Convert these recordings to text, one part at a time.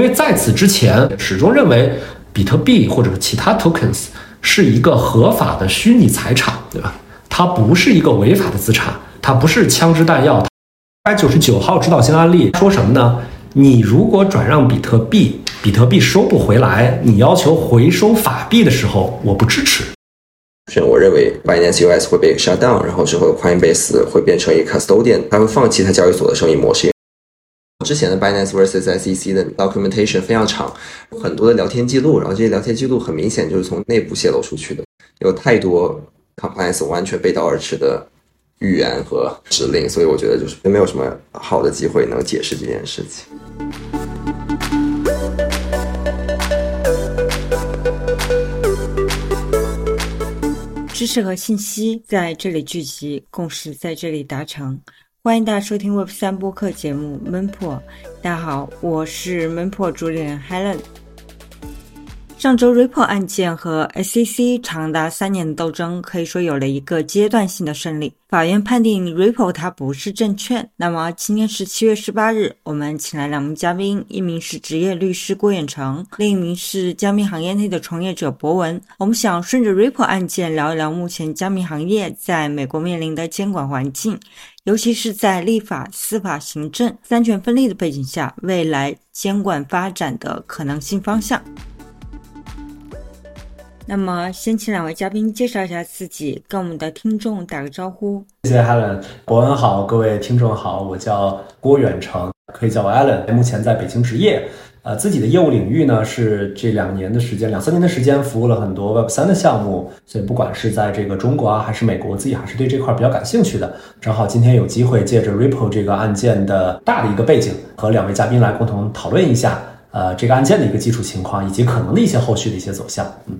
因为在此之前始终认为比特币或者是其他 tokens 是一个合法的虚拟财产，对吧？它不是一个违法的资产，它不是枪支弹药。百九十九号指导性案例说什么呢？你如果转让比特币，比特币收不回来，你要求回收法币的时候，我不支持。我认为 Binance US 会被 shut down，然后之后 Coinbase 会变成一个 custodian，它会放弃它交易所的生意模式。之前的 Binance vs SEC 的 documentation 非常长，很多的聊天记录，然后这些聊天记录很明显就是从内部泄露出去的，有太多 compliance 完全背道而驰的预言和指令，所以我觉得就是没有什么好的机会能解释这件事情。知识和信息在这里聚集，共识在这里达成。欢迎大家收听 Web 三播客节目《闷破》。大家好，我是闷破主理人 Helen。上周 Ripple 案件和 SEC 长达三年的斗争，可以说有了一个阶段性的胜利。法院判定 Ripple 它不是证券。那么今天是七月十八日，我们请来两名嘉宾，一名是职业律师郭远成，另一名是加密行业内的从业者博文。我们想顺着 Ripple 案件聊一聊目前加密行业在美国面临的监管环境，尤其是在立法、司法、行政三权分立的背景下，未来监管发展的可能性方向。那么，先请两位嘉宾介绍一下自己，跟我们的听众打个招呼。谢谢 Helen，伯恩好，各位听众好，我叫郭远成，可以叫我 Allen，目前在北京执业。呃，自己的业务领域呢是这两年的时间，两三年的时间，服务了很多 Web 三的项目，所以不管是在这个中国啊，还是美国，自己还是对这块比较感兴趣的。正好今天有机会借着 Ripple 这个案件的大的一个背景，和两位嘉宾来共同讨论一下，呃，这个案件的一个基础情况，以及可能的一些后续的一些走向。嗯。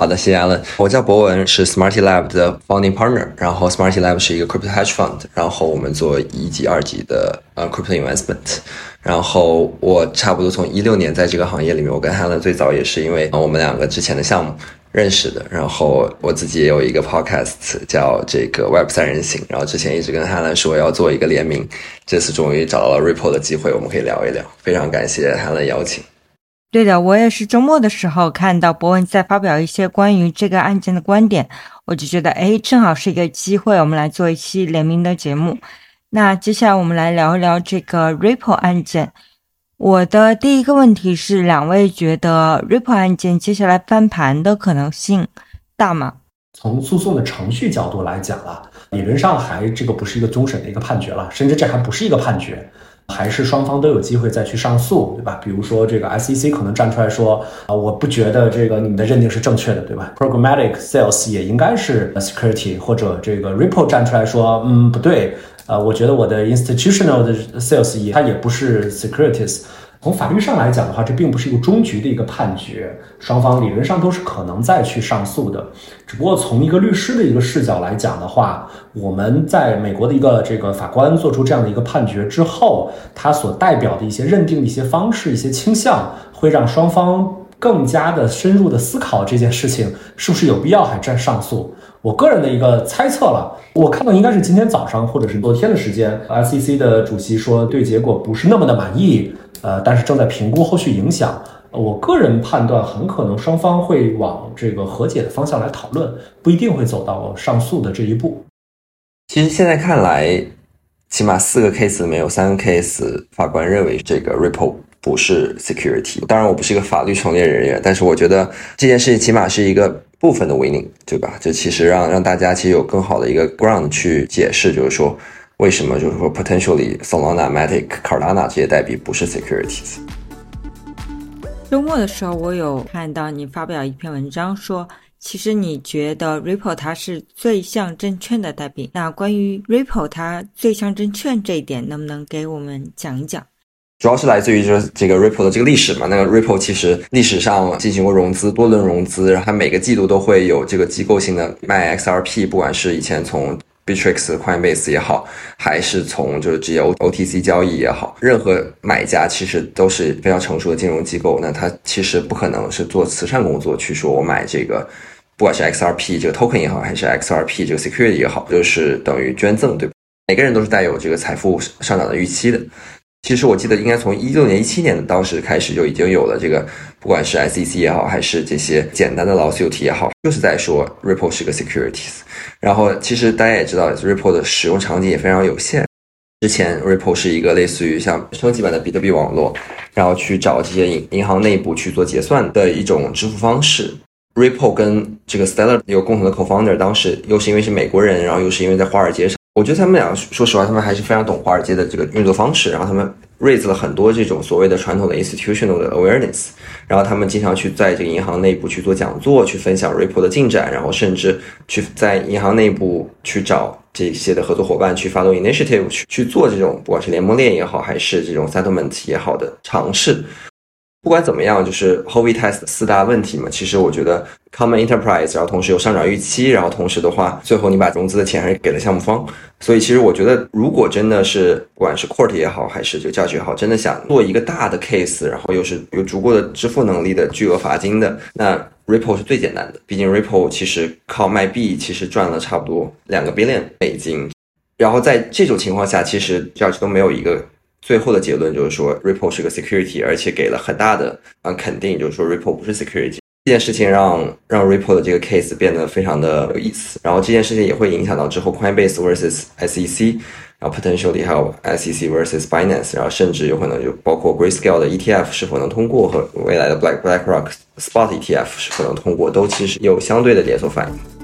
好的，谢谢 Allen。我叫博文，是 Smarty Lab 的 founding partner。然后 Smarty Lab 是一个 crypto hedge fund。然后我们做一级、二级的呃 crypto investment。然后我差不多从一六年在这个行业里面，我跟 Allen 最早也是因为我们两个之前的项目认识的。然后我自己也有一个 podcast 叫这个 Web 三人行。然后之前一直跟 Allen 说要做一个联名，这次终于找到了 Ripple 的机会，我们可以聊一聊。非常感谢 Allen 邀请。对的，我也是周末的时候看到博文在发表一些关于这个案件的观点，我就觉得，哎，正好是一个机会，我们来做一期联名的节目。那接下来我们来聊一聊这个 Ripple 案件。我的第一个问题是，两位觉得 Ripple 案件接下来翻盘的可能性大吗？从诉讼的程序角度来讲啊，理论上还这个不是一个终审的一个判决了，甚至这还不是一个判决。还是双方都有机会再去上诉，对吧？比如说这个 SEC 可能站出来说啊，我不觉得这个你们的认定是正确的，对吧？Programmatic Sales 也应该是 Security，或者这个 Ripple 站出来说，嗯，不对，呃，我觉得我的 Institutional 的 Sales 也它也不是 Securities。从法律上来讲的话，这并不是一个终局的一个判决，双方理论上都是可能再去上诉的。只不过从一个律师的一个视角来讲的话，我们在美国的一个这个法官做出这样的一个判决之后，他所代表的一些认定的一些方式、一些倾向，会让双方更加的深入的思考这件事情是不是有必要还再上诉。我个人的一个猜测了，我看到应该是今天早上或者是昨天的时间，SEC 的主席说对结果不是那么的满意。呃，但是正在评估后续影响。我个人判断，很可能双方会往这个和解的方向来讨论，不一定会走到上诉的这一步。其实现在看来，起码四个 case 里面有三个 case，法官认为这个 Ripple 不是 security。当然，我不是一个法律从业人员，但是我觉得这件事情起码是一个部分的 winning，对吧？就其实让让大家其实有更好的一个 ground 去解释，就是说。为什么就是说 potentially Solana、Matic、Cardano 这些代币不是 securities？周末的时候，我有看到你发表一篇文章，说其实你觉得 Ripple 它是最像证券的代币。那关于 Ripple 它最像证券这一点，能不能给我们讲一讲？主要是来自于就是这个 Ripple 的这个历史嘛。那个 Ripple 其实历史上进行过融资，多轮融资，然后它每个季度都会有这个机构性的卖 XRP，不管是以前从 Bitrix、Coinbase 也好，还是从就是直接 O O T C 交易也好，任何买家其实都是非常成熟的金融机构。那他其实不可能是做慈善工作去说我买这个，不管是 X R P 这个 token 也好，还是 X R P 这个 security 也好，就是等于捐赠，对？每个人都是带有这个财富上涨的预期的。其实我记得应该从一六年、一七年当时开始就已经有了这个，不管是 SEC 也好，还是这些简单的 Law Suit 也好，就是在说 Ripple 是个 securities。然后其实大家也知道，Ripple 的使用场景也非常有限。之前 Ripple 是一个类似于像升级版的比特币网络，然后去找这些银银行内部去做结算的一种支付方式。Ripple 跟这个 Stellar 有共同的 co-founder，当时又是因为是美国人，然后又是因为在华尔街上。我觉得他们俩，说实话，他们还是非常懂华尔街的这个运作方式。然后他们 raise 了很多这种所谓的传统的 institutional 的 awareness。然后他们经常去在这个银行内部去做讲座，去分享 Ripple 的进展，然后甚至去在银行内部去找这些的合作伙伴，去发动 initiative，去去做这种不管是联盟链也好，还是这种 settlement 也好的尝试。不管怎么样，就是 Howey Test 四大问题嘛。其实我觉得 Common Enterprise，然后同时有上涨预期，然后同时的话，最后你把融资的钱还是给了项目方。所以其实我觉得，如果真的是不管是 Court 也好，还是就教学也好，真的想做一个大的 case，然后又是有足够的支付能力的巨额罚金的，那 Ripple 是最简单的。毕竟 Ripple 其实靠卖币，其实赚了差不多两个 billion 美金。然后在这种情况下，其实教学都没有一个。最后的结论就是说，Ripple 是个 security，而且给了很大的啊肯定，就是说 Ripple 不是 security。这件事情让让 Ripple 的这个 case 变得非常的有意思。然后这件事情也会影响到之后 Coinbase versus SEC，然后 potentially 还有 SEC versus Binance，然后甚至有可能就包括 Grayscale 的 ETF 是否能通过和未来的 Black BlackRock Spot ETF 是否能通过，都其实有相对的连锁反应。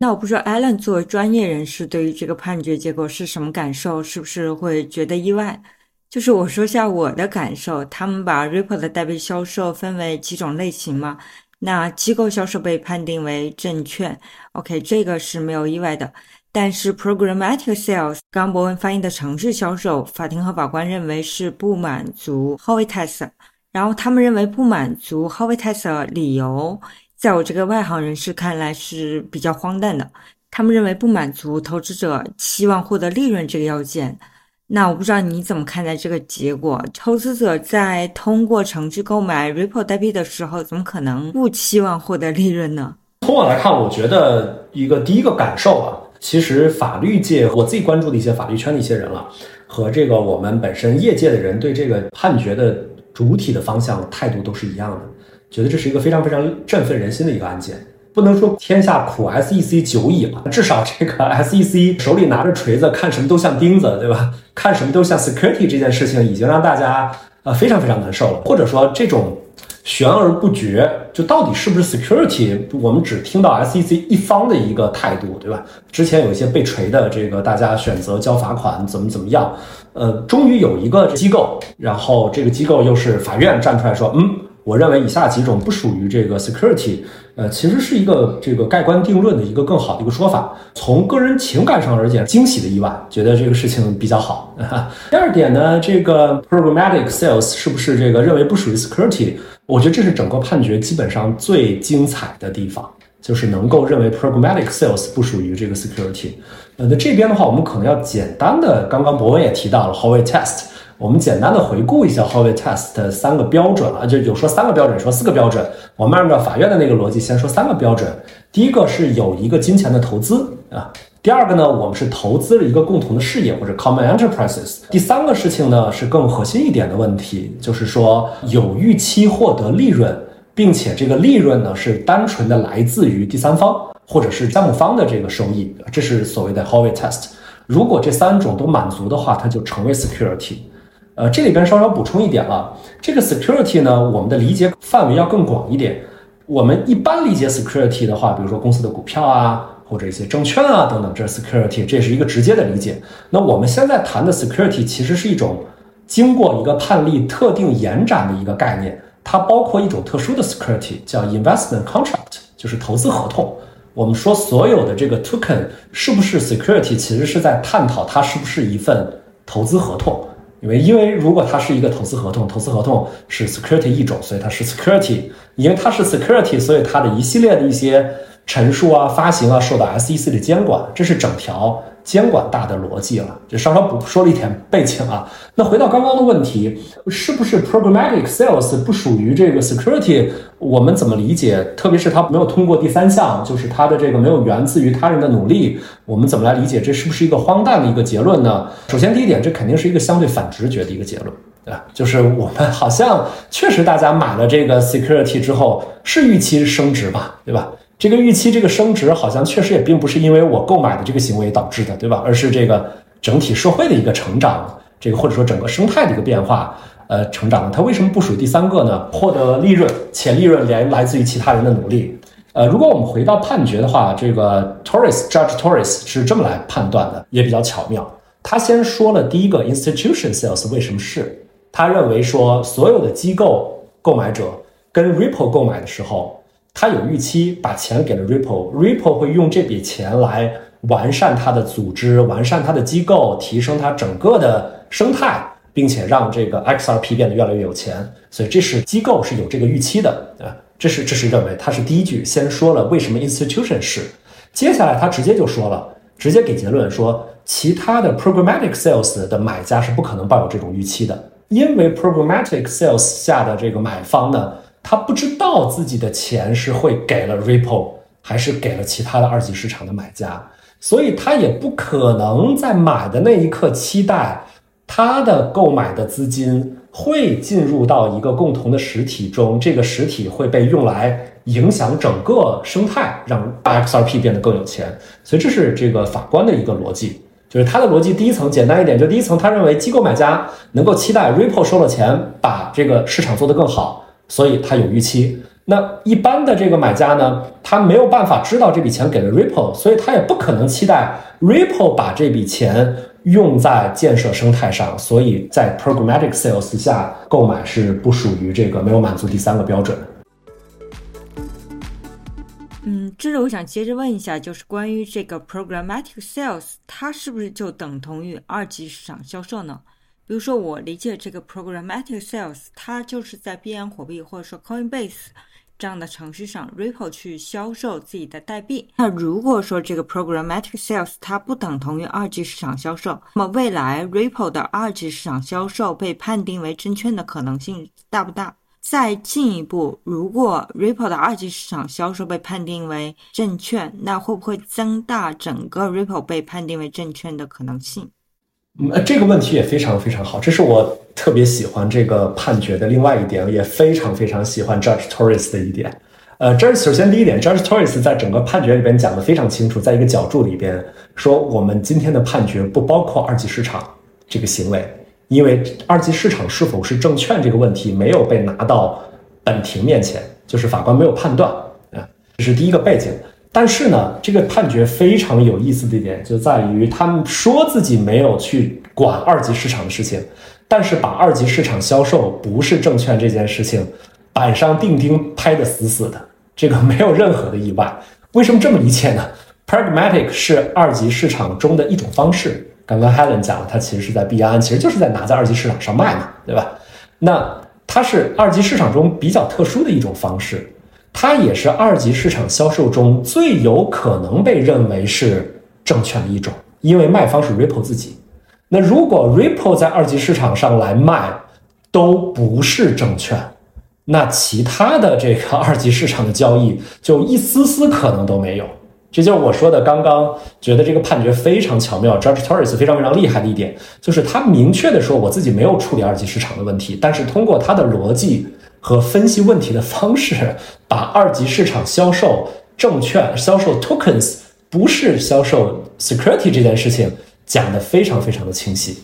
那我不知道 Alan 作为专业人士，对于这个判决结果是什么感受？是不是会觉得意外？就是我说下我的感受，他们把 Ripple 的代币销售分为几种类型嘛？那机构销售被判定为证券，OK，这个是没有意外的。但是 Programmatic Sales，刚博文翻译的城市销售，法庭和法官认为是不满足 h o v i t e s 然后他们认为不满足 h o v i t e s 理由。在我这个外行人士看来是比较荒诞的。他们认为不满足投资者期望获得利润这个要件。那我不知道你怎么看待这个结果？投资者在通过程序购买 Ripple 代币的时候，怎么可能不期望获得利润呢？从我来看，我觉得一个第一个感受啊，其实法律界我自己关注的一些法律圈的一些人了，和这个我们本身业界的人对这个判决的主体的方向态度都是一样的。觉得这是一个非常非常振奋人心的一个案件，不能说天下苦 SEC 久矣了，至少这个 SEC 手里拿着锤子，看什么都像钉子，对吧？看什么都像 security 这件事情已经让大家呃非常非常难受了，或者说这种悬而不决，就到底是不是 security，我们只听到 SEC 一方的一个态度，对吧？之前有一些被锤的，这个大家选择交罚款，怎么怎么样，呃，终于有一个机构，然后这个机构又是法院站出来说，嗯。我认为以下几种不属于这个 security，呃，其实是一个这个盖棺定论的一个更好的一个说法。从个人情感上而言，惊喜的意外，觉得这个事情比较好。第二点呢，这个 programmatic sales 是不是这个认为不属于 security？我觉得这是整个判决基本上最精彩的地方，就是能够认为 programmatic sales 不属于这个 security。呃，那这边的话，我们可能要简单的，刚刚博文也提到了 Howey Test。我们简单的回顾一下 Howey Test 的三个标准啊，就有说三个标准，说四个标准。我们按照法院的那个逻辑，先说三个标准。第一个是有一个金钱的投资啊，第二个呢，我们是投资了一个共同的事业或者 common enterprises。第三个事情呢是更核心一点的问题，就是说有预期获得利润，并且这个利润呢是单纯的来自于第三方或者是项目方的这个收益，这是所谓的 Howey Test。如果这三种都满足的话，它就成为 security。呃，这里边稍稍补充一点了，这个 security 呢，我们的理解范围要更广一点。我们一般理解 security 的话，比如说公司的股票啊，或者一些证券啊等等，这是 security，这是一个直接的理解。那我们现在谈的 security 其实是一种经过一个判例特定延展的一个概念，它包括一种特殊的 security，叫 investment contract，就是投资合同。我们说所有的这个 token 是不是 security，其实是在探讨它是不是一份投资合同。因为，因为如果它是一个投资合同，投资合同是 security 一种，所以它是 security。因为它是 security，所以它的一系列的一些陈述啊、发行啊，受到 SEC 的监管。这是整条监管大的逻辑了。就稍稍补说了一点背景啊。那回到刚刚的问题，是不是 programmatic sales 不属于这个 security？我们怎么理解？特别是它没有通过第三项，就是它的这个没有源自于他人的努力，我们怎么来理解？这是不是一个荒诞的一个结论呢？首先，第一点，这肯定是一个相对反直觉的一个结论。对吧，就是我们好像确实大家买了这个 security 之后是预期升值吧，对吧？这个预期这个升值好像确实也并不是因为我购买的这个行为导致的，对吧？而是这个整体社会的一个成长，这个或者说整个生态的一个变化，呃，成长。它为什么不属于第三个呢？获得利润，且利润来来自于其他人的努力。呃，如果我们回到判决的话，这个 Torres Judge Torres 是这么来判断的，也比较巧妙。他先说了第一个 institution sales 为什么是。他认为说，所有的机构购买者跟 Ripple 购买的时候，他有预期把钱给了 Ripple，Ripple 会用这笔钱来完善它的组织，完善它的机构，提升它整个的生态，并且让这个 XRP 变得越来越有钱。所以这是机构是有这个预期的啊，这是这是认为他是第一句先说了为什么 institution 是，接下来他直接就说了，直接给结论说，其他的 programmatic sales 的买家是不可能抱有这种预期的。因为 programmatic sales 下的这个买方呢，他不知道自己的钱是会给了 Ripple 还是给了其他的二级市场的买家，所以他也不可能在买的那一刻期待他的购买的资金会进入到一个共同的实体中，这个实体会被用来影响整个生态，让 XRP 变得更有钱。所以这是这个法官的一个逻辑。就是他的逻辑，第一层简单一点，就第一层，他认为机构买家能够期待 Ripple 收了钱，把这个市场做得更好，所以他有预期。那一般的这个买家呢，他没有办法知道这笔钱给了 Ripple，所以他也不可能期待 Ripple 把这笔钱用在建设生态上，所以在 Programmatic Sales 下购买是不属于这个没有满足第三个标准。嗯，这里我想接着问一下，就是关于这个 programmatic sales，它是不是就等同于二级市场销售呢？比如说，我理解这个 programmatic sales，它就是在币安火币或者说 Coinbase 这样的程序上，Ripple 去销售自己的代币。那如果说这个 programmatic sales 它不等同于二级市场销售，那么未来 Ripple 的二级市场销售被判定为证券的可能性大不大？再进一步，如果 Ripple 的二级市场销售被判定为证券，那会不会增大整个 Ripple 被判定为证券的可能性？嗯，这个问题也非常非常好，这是我特别喜欢这个判决的另外一点，也非常非常喜欢 Judge Torres 的一点。呃，这首先第一点，Judge Torres 在整个判决里边讲的非常清楚，在一个角注里边说，我们今天的判决不包括二级市场这个行为。因为二级市场是否是证券这个问题没有被拿到本庭面前，就是法官没有判断啊，这是第一个背景。但是呢，这个判决非常有意思的一点就在于，他们说自己没有去管二级市场的事情，但是把二级市场销售不是证券这件事情板上钉钉拍的死死的，这个没有任何的意外。为什么这么理解呢？Pragmatic 是二级市场中的一种方式。刚刚 Helen 讲了，它其实是在币安，其实就是在拿在二级市场上卖嘛，对吧？那它是二级市场中比较特殊的一种方式，它也是二级市场销售中最有可能被认为是证券的一种，因为卖方是 Ripple 自己。那如果 Ripple 在二级市场上来卖都不是证券，那其他的这个二级市场的交易就一丝丝可能都没有。这就是我说的，刚刚觉得这个判决非常巧妙，Judge Torres 非常非常厉害的一点，就是他明确的说，我自己没有处理二级市场的问题，但是通过他的逻辑和分析问题的方式，把二级市场销售证券、销售 tokens 不是销售 security 这件事情讲得非常非常的清晰。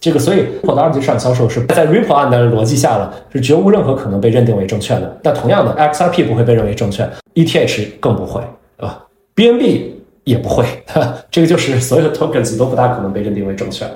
这个，所以我的二级市场销售是在 Ripple 案的逻辑下了，是绝无任何可能被认定为证券的。那同样的，XRP 不会被认为证券，ETH 更不会，对吧？BNB 也不会，这个就是所有的 tokens 都不大可能被认定为证券。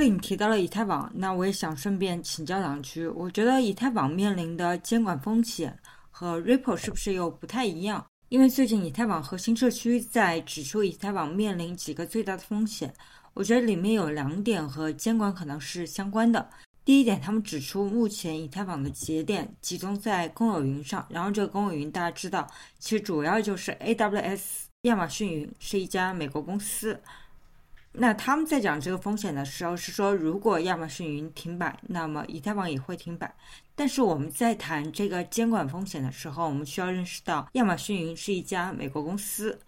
这里你提到了以太坊，那我也想顺便请教两句。我觉得以太坊面临的监管风险和 Ripple 是不是又不太一样？因为最近以太坊核心社区在指出以太坊面临几个最大的风险，我觉得里面有两点和监管可能是相关的。第一点，他们指出，目前以太坊的节点集中在公有云上，然后这个公有云大家知道，其实主要就是 AWS 亚马逊云是一家美国公司。那他们在讲这个风险的时候是说，如果亚马逊云停摆，那么以太坊也会停摆。但是我们在谈这个监管风险的时候，我们需要认识到亚马逊云是一家美国公司。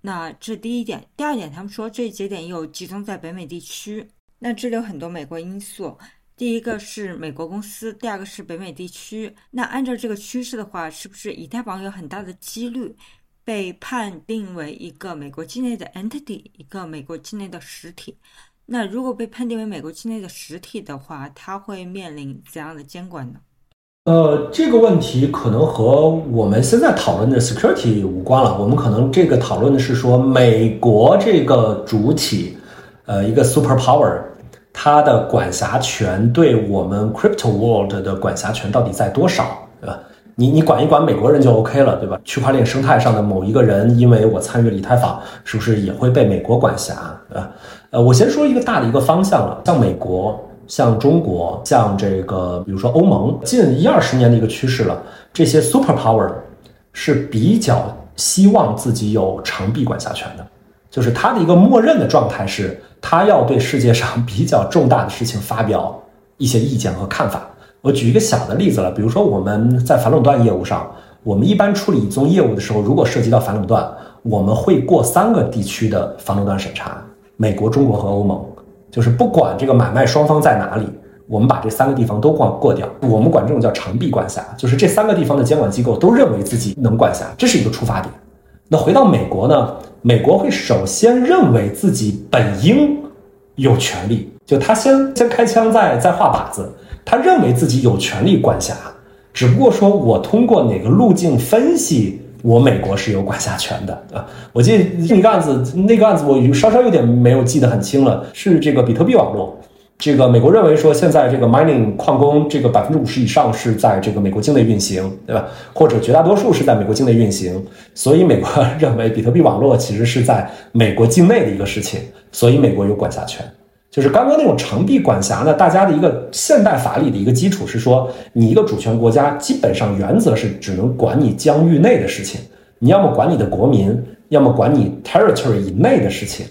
那这第一点，第二点，他们说这一节点又集中在北美地区。那这里有很多美国因素，第一个是美国公司，第二个是北美地区。那按照这个趋势的话，是不是以太坊有很大的几率？被判定为一个美国境内的 entity，一个美国境内的实体。那如果被判定为美国境内的实体的话，它会面临怎样的监管呢？呃，这个问题可能和我们现在讨论的 security 无关了。我们可能这个讨论的是说，美国这个主体，呃，一个 super power，它的管辖权对我们 crypto world 的管辖权到底在多少，对吧？你你管一管美国人就 OK 了，对吧？区块链生态上的某一个人，因为我参与了以太坊，是不是也会被美国管辖？对吧？呃，我先说一个大的一个方向了，像美国、像中国、像这个，比如说欧盟，近一二十年的一个趋势了，这些 super power 是比较希望自己有长臂管辖权的，就是他的一个默认的状态是，他要对世界上比较重大的事情发表一些意见和看法。我举一个小的例子了，比如说我们在反垄断业务上，我们一般处理一宗业务的时候，如果涉及到反垄断，我们会过三个地区的反垄断审查：美国、中国和欧盟。就是不管这个买卖双方在哪里，我们把这三个地方都过过掉。我们管这种叫长臂管辖，就是这三个地方的监管机构都认为自己能管辖，这是一个出发点。那回到美国呢？美国会首先认为自己本应有权利，就他先先开枪，再再画靶子。他认为自己有权利管辖，只不过说我通过哪个路径分析，我美国是有管辖权的啊。我记得那个案子，那个案子我稍稍有点没有记得很清了，是这个比特币网络。这个美国认为说，现在这个 mining 矿工这个百分之五十以上是在这个美国境内运行，对吧？或者绝大多数是在美国境内运行，所以美国认为比特币网络其实是在美国境内的一个事情，所以美国有管辖权。就是刚刚那种长臂管辖呢，大家的一个现代法理的一个基础是说，你一个主权国家基本上原则是只能管你疆域内的事情，你要么管你的国民，要么管你 territory 以内的事情。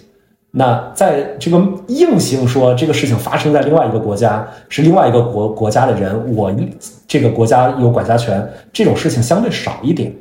那在这个硬性说这个事情发生在另外一个国家，是另外一个国国家的人，我这个国家有管辖权，这种事情相对少一点。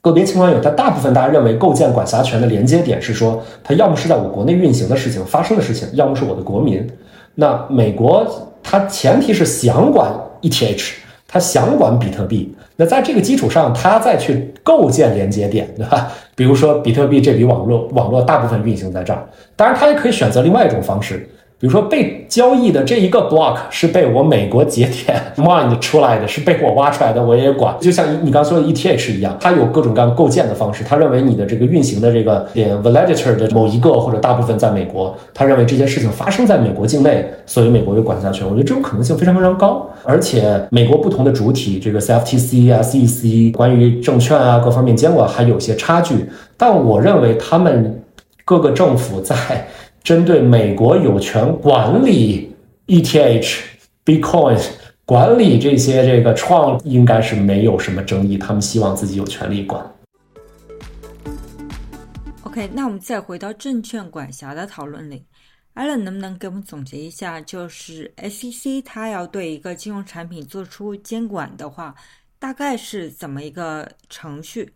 个别情况有，但大部分大家认为构建管辖权的连接点是说，它要么是在我国内运行的事情发生的事情，要么是我的国民。那美国它前提是想管 ETH，它想管比特币。那在这个基础上，它再去构建连接点，对吧？比如说比特币这笔网络网络大部分运行在这儿，当然它也可以选择另外一种方式。比如说被交易的这一个 block 是被我美国节点 mine 出来的，是被我挖出来的，我也管。就像你刚说的 ETH 一样，它有各种各样构建的方式。他认为你的这个运行的这个点 validator 的某一个或者大部分在美国，他认为这件事情发生在美国境内，所以美国有管辖权。我觉得这种可能性非常非常高。而且美国不同的主体，这个 CFTC 啊、SEC 关于证券啊各方面监管还有些差距，但我认为他们各个政府在。针对美国有权管理 ETH、Bitcoin、管理这些这个创，应该是没有什么争议。他们希望自己有权利管。OK，那我们再回到证券管辖的讨论里，Allen 能不能给我们总结一下？就是 SEC 它要对一个金融产品做出监管的话，大概是怎么一个程序？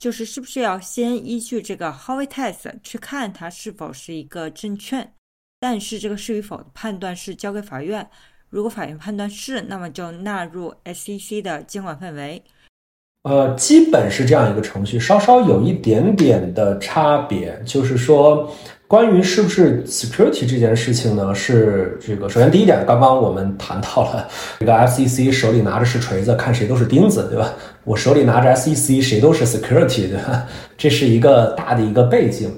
就是是不是要先依据这个 h o w i test 去看它是否是一个证券，但是这个是与否判断是交给法院。如果法院判断是，那么就纳入 SEC 的监管范围。呃，基本是这样一个程序，稍稍有一点点的差别，就是说。关于是不是 security 这件事情呢？是这个，首先第一点，刚刚我们谈到了这个 FCC 手里拿着是锤子，看谁都是钉子，对吧？我手里拿着 SEC，谁都是 security，对吧？这是一个大的一个背景。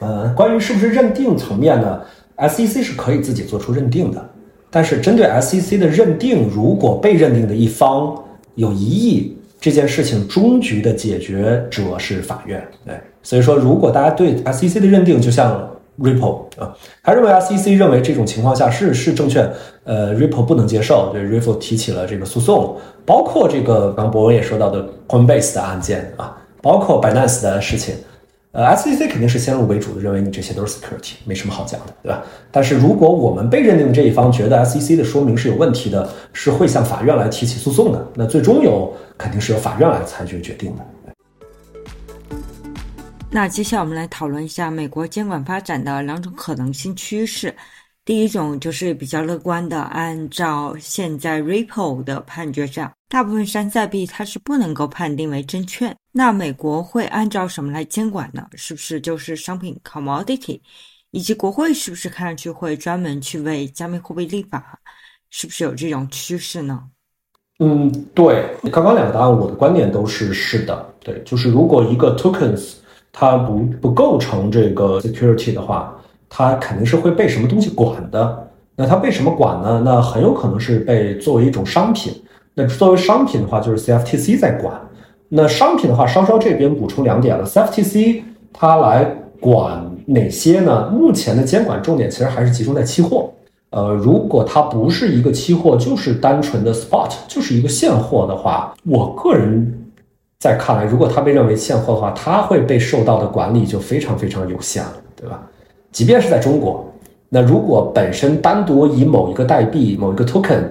呃，关于是不是认定层面呢？SEC 是可以自己做出认定的，但是针对 SEC 的认定，如果被认定的一方有疑义，这件事情终局的解决者是法院，对。所以说，如果大家对 SEC 的认定，就像 Ripple 啊，他认为 SEC 认为这种情况下是是证券，呃，Ripple 不能接受，对 Ripple 提起了这个诉讼，包括这个刚博文也说到的 Coinbase 的案件啊，包括 Binance 的事情，呃，SEC 肯定是先入为主的认为你这些都是 security，没什么好讲的，对吧？但是如果我们被认定的这一方觉得 SEC 的说明是有问题的，是会向法院来提起诉讼的。那最终由肯定是由法院来裁决决定的。那接下来我们来讨论一下美国监管发展的两种可能性趋势。第一种就是比较乐观的，按照现在 Ripple 的判决上，大部分山寨币它是不能够判定为证券。那美国会按照什么来监管呢？是不是就是商品 commodity？以及国会是不是看上去会专门去为加密货币立法？是不是有这种趋势呢？嗯，对，刚刚两个答案，我的观点都是是的。对，就是如果一个 tokens 它不不构成这个 security 的话。它肯定是会被什么东西管的，那它被什么管呢？那很有可能是被作为一种商品。那作为商品的话，就是 CFTC 在管。那商品的话，稍稍这边补充两点了，CFTC 它来管哪些呢？目前的监管重点其实还是集中在期货。呃，如果它不是一个期货，就是单纯的 spot，就是一个现货的话，我个人在看来，如果它被认为现货的话，它会被受到的管理就非常非常有限了，对吧？即便是在中国，那如果本身单独以某一个代币、某一个 token，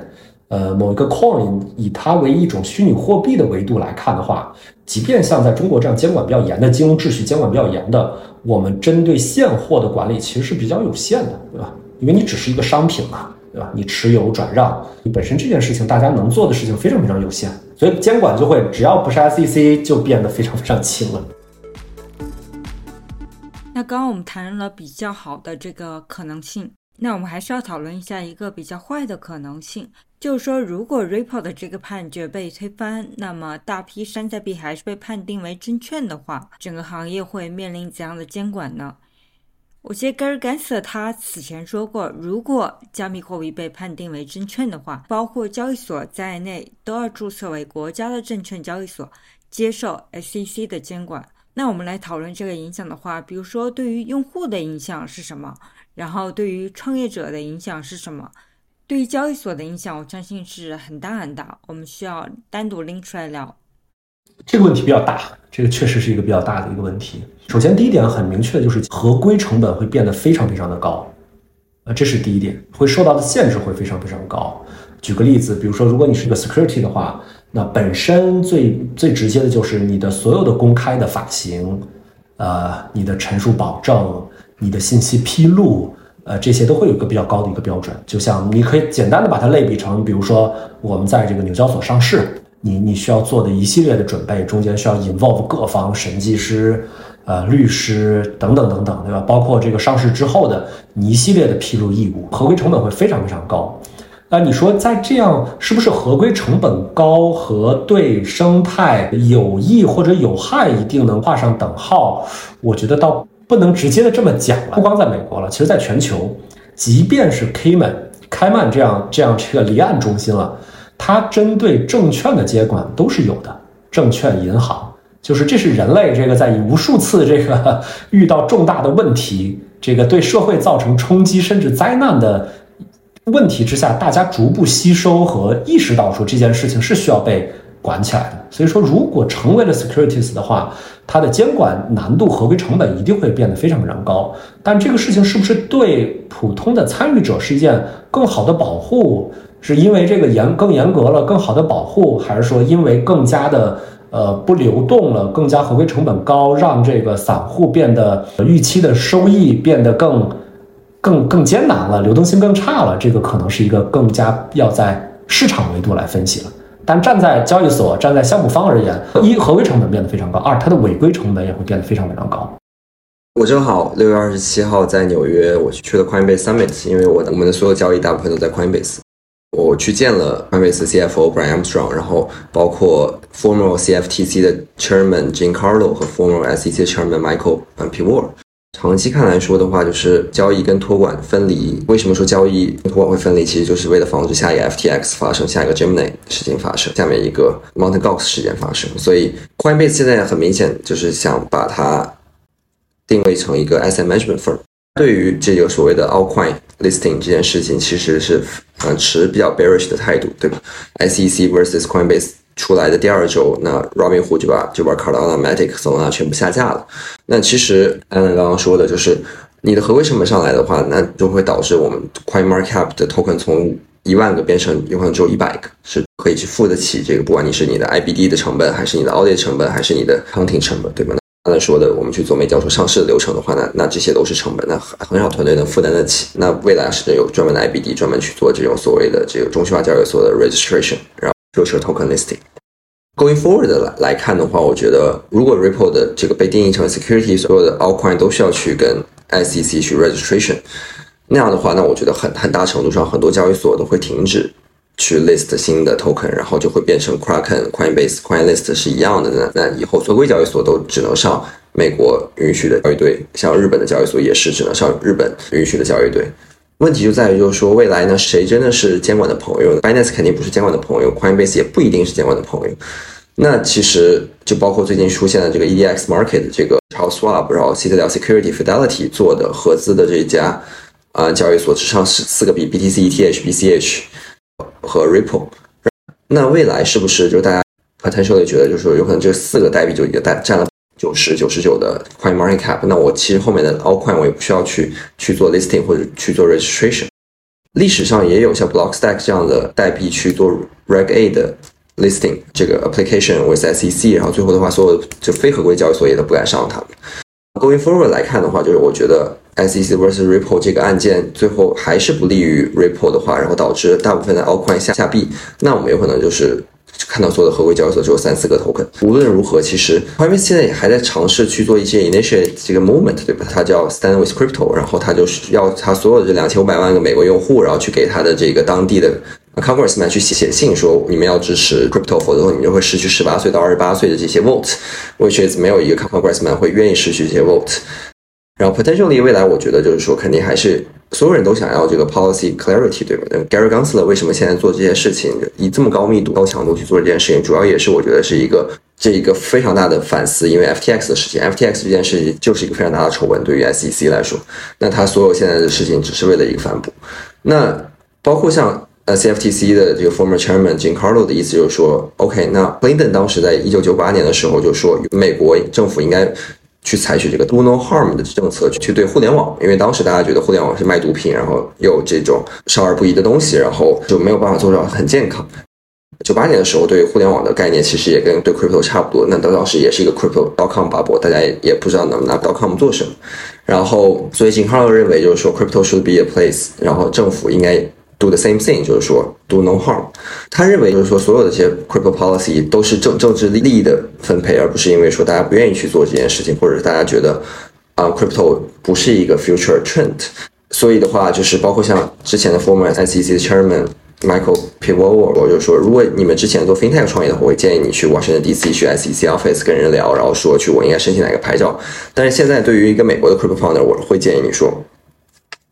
呃，某一个 coin 以它为一种虚拟货币的维度来看的话，即便像在中国这样监管比较严的金融秩序、监管比较严的，我们针对现货的管理其实是比较有限的，对吧？因为你只是一个商品嘛，对吧？你持有、转让，你本身这件事情大家能做的事情非常非常有限，所以监管就会只要不是 SEC 就变得非常非常轻了。那刚刚我们谈论了比较好的这个可能性，那我们还是要讨论一下一个比较坏的可能性，就是说，如果 Ripple 的这个判决被推翻，那么大批山寨币还是被判定为证券的话，整个行业会面临怎样的监管呢？我记得 Gary Gensler 他此前说过，如果加密货币被判定为证券的话，包括交易所在内都要注册为国家的证券交易所，接受 SEC 的监管。那我们来讨论这个影响的话，比如说对于用户的影响是什么，然后对于创业者的影响是什么，对于交易所的影响，我相信是很大很大。我们需要单独拎出来聊。这个问题比较大，这个确实是一个比较大的一个问题。首先，第一点很明确的就是合规成本会变得非常非常的高，呃，这是第一点，会受到的限制会非常非常高。举个例子，比如说，如果你是一个 security 的话。那本身最最直接的就是你的所有的公开的发行，呃，你的陈述保证、你的信息披露，呃，这些都会有一个比较高的一个标准。就像你可以简单的把它类比成，比如说我们在这个纽交所上市，你你需要做的一系列的准备，中间需要 involve 各方审计师、呃律师等等等等，对吧？包括这个上市之后的你一系列的披露义务，合规成本会非常非常高。那你说，在这样是不是合规成本高和对生态有益或者有害一定能画上等号？我觉得倒不能直接的这么讲了。不光在美国了，其实在全球，即便是 Cayman、开曼这样这样这个离岸中心了，它针对证券的监管都是有的。证券银行就是这是人类这个在以无数次这个 遇到重大的问题，这个对社会造成冲击甚至灾难的。问题之下，大家逐步吸收和意识到说这件事情是需要被管起来的。所以说，如果成为了 securities 的话，它的监管难度、合规成本一定会变得非常非常高。但这个事情是不是对普通的参与者是一件更好的保护？是因为这个严更严格了，更好的保护，还是说因为更加的呃不流动了，更加合规成本高，让这个散户变得预期的收益变得更？更更艰难了，流动性更差了，这个可能是一个更加要在市场维度来分析了。但站在交易所、站在项目方而言，一合规成本变得非常高，二它的违规成本也会变得非常非常高。我正好六月二十七号在纽约，我去去了 Coinbase Summit，因为我的我们的所有交易大部分都在 Coinbase。我去见了 Coinbase CFO Brian Armstrong，然后包括 former CFTC 的 Chairman Jim Carlo 和 former SEC Chairman Michael P. Wall。长期看来说的话，就是交易跟托管分离。为什么说交易跟托管会分离？其实就是为了防止下一个 FTX 发生，下一个 Gemini 事情发生，下面一个 Mountain Gox 事件发生。所以 Coinbase 现在很明显就是想把它定位成一个 asset management firm。对于这个所谓的 Altcoin listing 这件事情，其实是呃持比较 bearish 的态度，对吧？SEC versus Coinbase 出来的第二周，那 Robinhood 就把就把 Card Automatic 送啊全部下架了。那其实 Alan 刚刚说的就是，你的合规成本上来的话，那就会导致我们 Coin Market Cap 的 token 从一万个变成有可能只有一百个是可以去付得起这个，不管你是你的 IBD 的成本，还是你的 Audit 成本，还是你的 Counting 成本，对吧？刚才说的，我们去做美交所上市的流程的话，那那这些都是成本，那很少团队能负担得起。那未来是有专门的 IBD 专门去做这种所谓的这个中心化交易所的 registration，然后后 future token listing。Going forward 来来看的话，我觉得如果 Ripple 的这个被定义成 security，所有的 altcoin 都需要去跟 SEC 去 registration，那样的话，那我觉得很很大程度上很多交易所都会停止。去 list 新的 token，然后就会变成 Kraken、Coinbase、Coinlist 是一样的。那那以后所有交易所都只能上美国允许的交易对，像日本的交易所也是只能上日本允许的交易对。问题就在于，就是说未来呢，谁真的是监管的朋友？Binance 肯定不是监管的朋友，Coinbase 也不一定是监管的朋友。那其实就包括最近出现的这个 EDX Market 这个 Charles Schwab 然后 Citadel Security Fidelity 做的合资的这家啊交易所，只上四四个币：BTC、ETH、BCH。和 Ripple，那未来是不是就大家 potentially 觉得就是说有可能这四个代币就已经占占了九十九十九的 coin market cap？那我其实后面的 all coin 我也不需要去去做 listing 或者去做 registration。历史上也有像 Blockstack 这样的代币去做 Reg A 的 listing，这个 application with SEC，然后最后的话，所有就非合规交易所也都不敢上它。Going forward 来看的话，就是我觉得。SEC vs Ripple 这个案件最后还是不利于 Ripple 的话，然后导致大部分的 all coin 下下币，那我们有可能就是看到所有的合规交易所只有三四个 token。无论如何，其实 c o i n b a s 现在也还在尝试去做一些 initiate 这个 movement，对吧？它叫 Stand with Crypto，然后它就是要它所有的这两千五百万个美国用户，然后去给它的这个当地的 Congressman 去写写信说，你们要支持 Crypto，否则你们就会失去十八岁到二十八岁的这些 vote，which is 没有一个 Congressman 会愿意失去这些 vote。然后 potentially 未来，我觉得就是说，肯定还是所有人都想要这个 policy clarity，对吧？Gary Gensler 为什么现在做这些事情，以这么高密度、高强度去做这件事情，主要也是我觉得是一个这一个非常大的反思，因为 FTX 的事情，FTX 这件事情就是一个非常大的丑闻，对于 SEC 来说，那他所有现在的事情只是为了一个反哺。那包括像呃 CFTC 的这个 former chairman Jim Carlo 的意思就是说，OK，那 Clinton 当时在一九九八年的时候就说，美国政府应该。去采取这个 do no harm 的政策去对互联网，因为当时大家觉得互联网是卖毒品，然后有这种少儿不宜的东西，然后就没有办法做到很健康。九八年的时候，对互联网的概念其实也跟对 crypto 差不多，那当时也是一个 crypto dot com bubble，大家也也不知道能拿 dot com 做什么。然后，所以金康认为就是说 crypto should be a place，然后政府应该。Do the same thing，就是说 do no harm。他认为就是说所有的这些 crypto policy 都是政政治利益的分配，而不是因为说大家不愿意去做这件事情，或者是大家觉得啊 crypto 不是一个 future trend。所以的话，就是包括像之前的 former SEC 的 chairman Michael Pivot，我就说，如果你们之前做 fintech 创业的话，我会建议你去 Washington DC 去 SEC office 跟人聊，然后说去我应该申请哪个牌照。但是现在对于一个美国的 crypto founder，我会建议你说。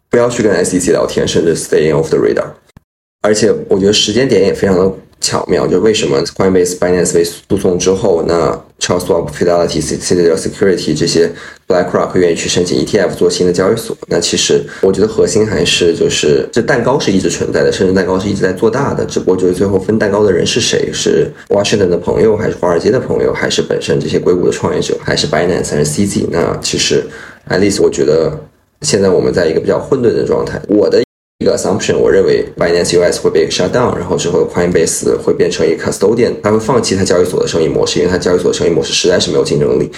不要去跟 SEC 聊天，甚至 stay in off the radar。而且我觉得时间点也非常的巧妙，就为什么 Coinbase、Binance 被诉讼之后，那 Charles Schwab、Fidelity、Citadel Security 这些 BlackRock 愿意去申请 ETF 做新的交易所？那其实我觉得核心还是就是这蛋糕是一直存在的，甚至蛋糕是一直在做大的。只不过就是最后分蛋糕的人是谁？是 Washington 的朋友，还是华尔街的朋友，还是本身这些硅谷的创业者，还是 Binance 还是 CZ？那其实 at least 我觉得。现在我们在一个比较混沌的状态。我的一个 assumption，我认为 Binance US 会被 shut down，然后之后 Coinbase 会变成一个 custodian，它会放弃它交易所的生意模式，因为它交易所的生意模式实在是没有竞争力。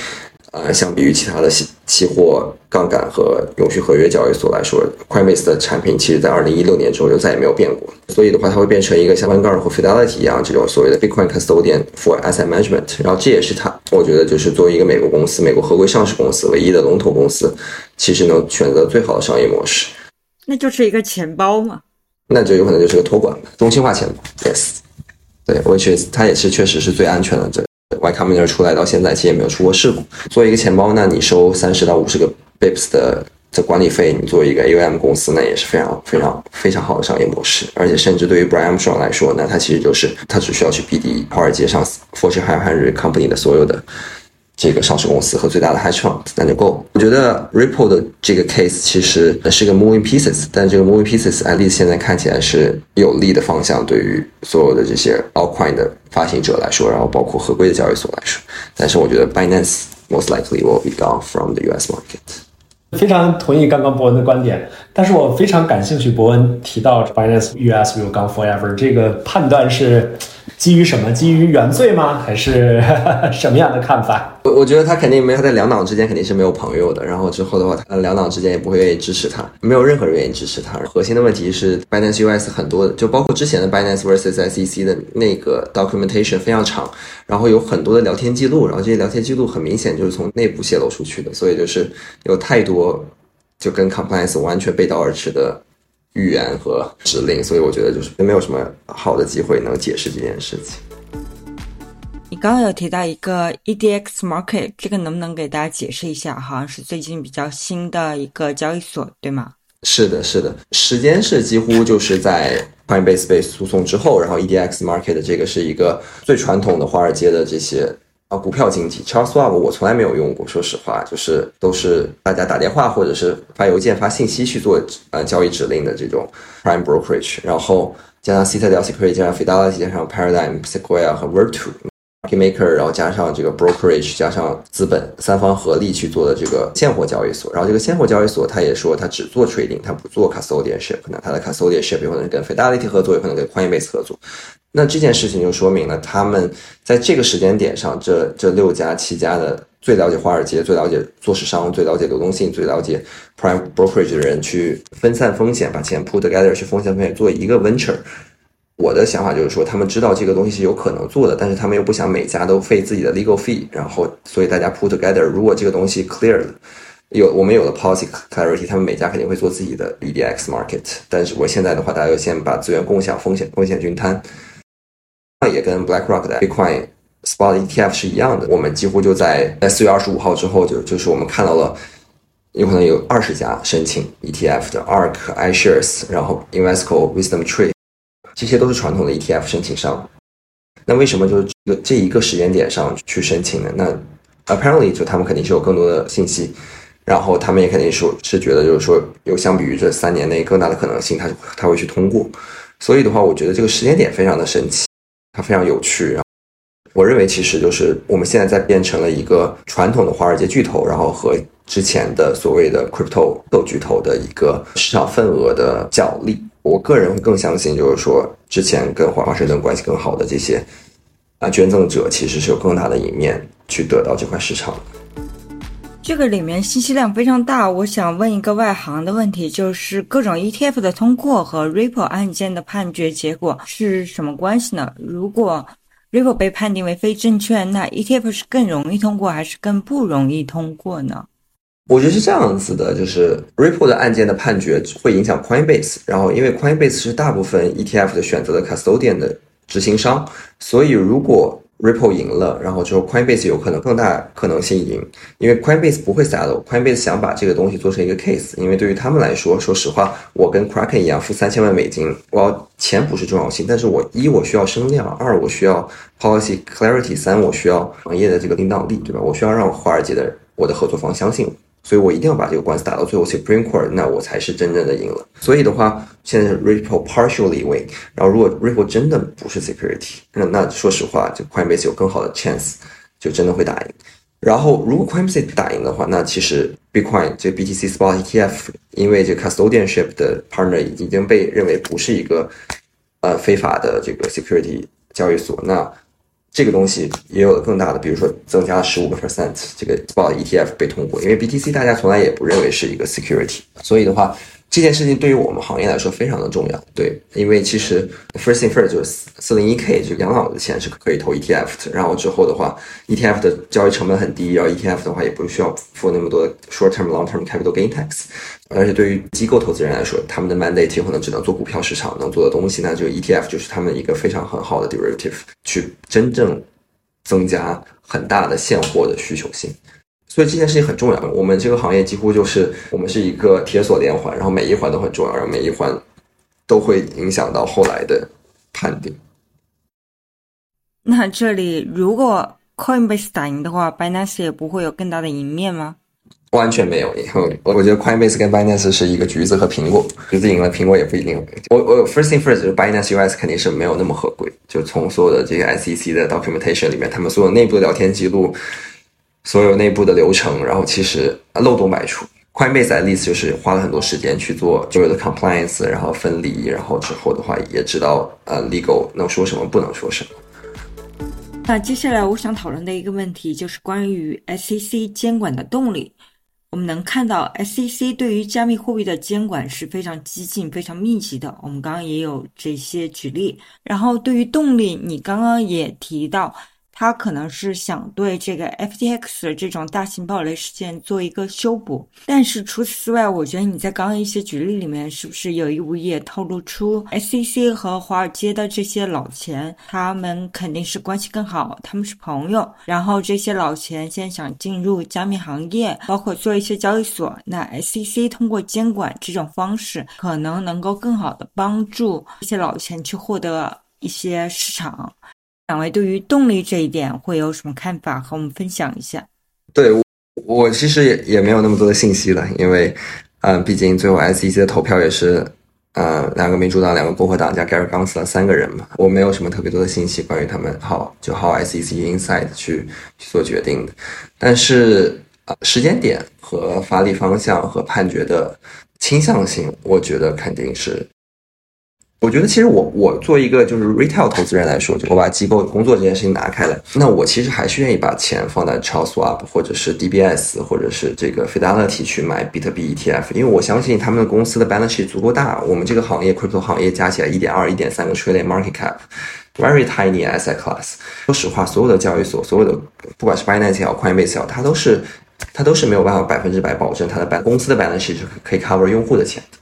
啊，相比于其他的期期货杠杆和永续合约交易所来说，Coinbase 的产品其实在二零一六年之后就再也没有变过。所以的话，它会变成一个像 Vanguard 或 Fidelity 一样这种所谓的 Bitcoin custodian for asset management。然后这也是它，我觉得就是作为一个美国公司、美国合规上市公司唯一的龙头公司，其实能选择最好的商业模式。那就是一个钱包嘛？那就有可能就是个托管中心化钱包。Yes，对，which is 它也是确实是最安全的这。Y Combinator 出来到现在，其实也没有出过事故。作为一个钱包，那你收三十到五十个 Bips 的的管理费，你作为一个 AUM 公司，那也是非常非常非常好的商业模式。而且，甚至对于 Brian Strong 来说，那他其实就是他只需要去 BD 华尔街上 Fortune 500 Company 的所有的这个上市公司和最大的 hedge fund，那就够了。我觉得 Ripple 的这个 case 其实是个 moving pieces，但这个 moving pieces at least 现在看起来是有利的方向，对于所有的这些 altcoin 的发行者来说，然后包括合规的交易所来说。但是我觉得 Binance most likely will be gone from the US market。非常同意刚刚博文的观点，但是我非常感兴趣博文提到 Binance US will gone forever 这个判断是。基于什么？基于原罪吗？还是 什么样的看法？我我觉得他肯定没有，在两党之间肯定是没有朋友的。然后之后的话，他两党之间也不会愿意支持他，没有任何人愿意支持他。核心的问题是，Binance US 很多，就包括之前的 Binance vs SEC 的那个 documentation 非常长，然后有很多的聊天记录，然后这些聊天记录很明显就是从内部泄露出去的，所以就是有太多就跟 compliance 完全背道而驰的。预言和指令，所以我觉得就是没有什么好的机会能解释这件事情。你刚刚有提到一个 EDX Market，这个能不能给大家解释一下？好像是最近比较新的一个交易所，对吗？是的，是的，时间是几乎就是在 Coinbase 被诉讼之后，然后 EDX Market 这个是一个最传统的华尔街的这些。啊，股票经济，Charles Schwab 我从来没有用过，说实话，就是都是大家打电话或者是发邮件、发信息去做呃交易指令的这种 Prime Brokerage，然后加上 Citadel Security，加上 Fidelity，加上 Paradigm、Sequoia 和 Virtu Market Maker，然后加上这个 Brokerage，加上资本三方合力去做的这个现货交易所。然后这个现货交易所，他也说他只做 trading，他不做 custodianship，那它的 custodianship 有可能跟 Fidelity 合作，有可能跟 Coinbase 合作。那这件事情就说明了，他们在这个时间点上，这这六家、七家的最了解华尔街、最了解做市商、最了解流动性、最了解 prime brokerage 的人去分散风险，把钱 put together 去风险风险做一个 venture。我的想法就是说，他们知道这个东西是有可能做的，但是他们又不想每家都费自己的 legal fee，然后所以大家 put together。如果这个东西 clear 了，有我们有了 policy clarity，他们每家肯定会做自己的 EDX market。但是我现在的话，大家要先把资源共享，风险风险均摊。也跟 BlackRock 的 Bitcoin Spot ETF 是一样的，我们几乎就在在四月二十五号之后，就就是我们看到了，有可能有二十家申请 ETF 的 ARK、iShares，然后 Invesco、Wisdom Tree，这些都是传统的 ETF 申请商。那为什么就是这个这一个时间点上去申请呢？那 Apparently 就他们肯定是有更多的信息，然后他们也肯定说是觉得就是说有相比于这三年内更大的可能性，他他会去通过。所以的话，我觉得这个时间点非常的神奇。它非常有趣，啊我认为其实就是我们现在在变成了一个传统的华尔街巨头，然后和之前的所谓的 crypto 斗巨头的一个市场份额的角力。我个人会更相信，就是说之前跟华盛顿关系更好的这些啊捐赠者，其实是有更大的一面去得到这块市场。这个里面信息量非常大，我想问一个外行的问题，就是各种 ETF 的通过和 Ripple 案件的判决结果是什么关系呢？如果 Ripple 被判定为非证券，那 ETF 是更容易通过还是更不容易通过呢？我觉得是这样子的，就是 Ripple 的案件的判决会影响 Coinbase，然后因为 Coinbase 是大部分 ETF 的选择的 custodian 的执行商，所以如果 Ripple 赢了，然后之后 Coinbase 有可能更大可能性赢，因为 Coinbase 不会 settle，Coinbase 想把这个东西做成一个 case，因为对于他们来说，说实话，我跟 Kraken 一样付三千万美金，我钱不是重要性，但是我一我需要声量，二我需要 policy clarity，三我需要行业的这个领导力，对吧？我需要让华尔街的我的合作方相信我。所以我一定要把这个官司打到最后 Supreme Court，那我才是真正的赢了。所以的话，现在 Ripple partially win，然后如果 Ripple 真的不是 security，那那说实话，就 Coinbase 有更好的 chance，就真的会打赢。然后如果 Coinbase 打赢的话，那其实 Bitcoin 这 BTC Spot ETF，因为这 custodianship 的 partner 已经被认为不是一个呃非法的这个 security 交易所，那。这个东西也有更大的，比如说增加了十五个 percent，这个报 ETF 被通过，因为 BTC 大家从来也不认为是一个 security，所以的话。这件事情对于我们行业来说非常的重要，对，因为其实 first thing first 就是四零一 k 这个养老的钱是可以投 ETF 的，然后之后的话，ETF 的交易成本很低，然后 ETF 的话也不需要付那么多 short term long term capital gain tax，而且对于机构投资人来说，他们的 mandate 有可能只能做股票市场能做的东西，那这个 ETF 就是他们一个非常很好的 derivative，去真正增加很大的现货的需求性。所以这件事情很重要。我们这个行业几乎就是我们是一个铁锁连环，然后每一环都很重要，然后每一环都会影响到后来的判定。那这里如果 Coinbase 打赢的话，Binance 也不会有更大的赢面吗？完全没有，我我觉得 Coinbase 跟 Binance 是一个橘子和苹果，橘子赢了，苹果也不一定。我我 first thing first 就是 Binance US 肯定是没有那么合规，就从所有的这些 SEC 的 documentation 里面，他们所有内部的聊天记录，所有内部的流程，然后其实漏洞百出。Coinbase at least 就是花了很多时间去做所有的 compliance，然后分离，然后之后的话也知道呃 legal 能说什么，不能说什么。那接下来我想讨论的一个问题就是关于 SEC 监管的动力。我们能看到，SEC 对于加密货币的监管是非常激进、非常密集的。我们刚刚也有这些举例。然后，对于动力，你刚刚也提到。他可能是想对这个 FTX 这种大型暴雷事件做一个修补，但是除此之外，我觉得你在刚刚一些举例里面，是不是有意无意也透露出 SEC 和华尔街的这些老钱，他们肯定是关系更好，他们是朋友。然后这些老钱现在想进入加密行业，包括做一些交易所，那 SEC 通过监管这种方式，可能能够更好的帮助这些老钱去获得一些市场。两位对于动力这一点会有什么看法？和我们分享一下。对我其实也也没有那么多的信息了，因为，嗯，毕竟最后 SEC 的投票也是，呃，两个民主党、两个共和党加 Gary g a n s 三个人嘛，我没有什么特别多的信息关于他们好就好 SEC inside 去去做决定的。但是啊，时间点和发力方向和判决的倾向性，我觉得肯定是。我觉得其实我我做一个就是 retail 投资人来说，就我把机构工作这件事情拿开了，那我其实还是愿意把钱放在 Charles Schwab 或者是 DBS 或者是这个 Fidelity 去买比特币 ETF，因为我相信他们的公司的 balance 足够大。我们这个行业 crypto 行业加起来一点二、一点三个 trillion market cap，very tiny asset class。说实话，所有的交易所，所有的不管是 Binance 也好，Coinbase 也好，它都是它都是没有办法百分之百保证它的 b 公司的 balance 是可以 cover 用户的钱的。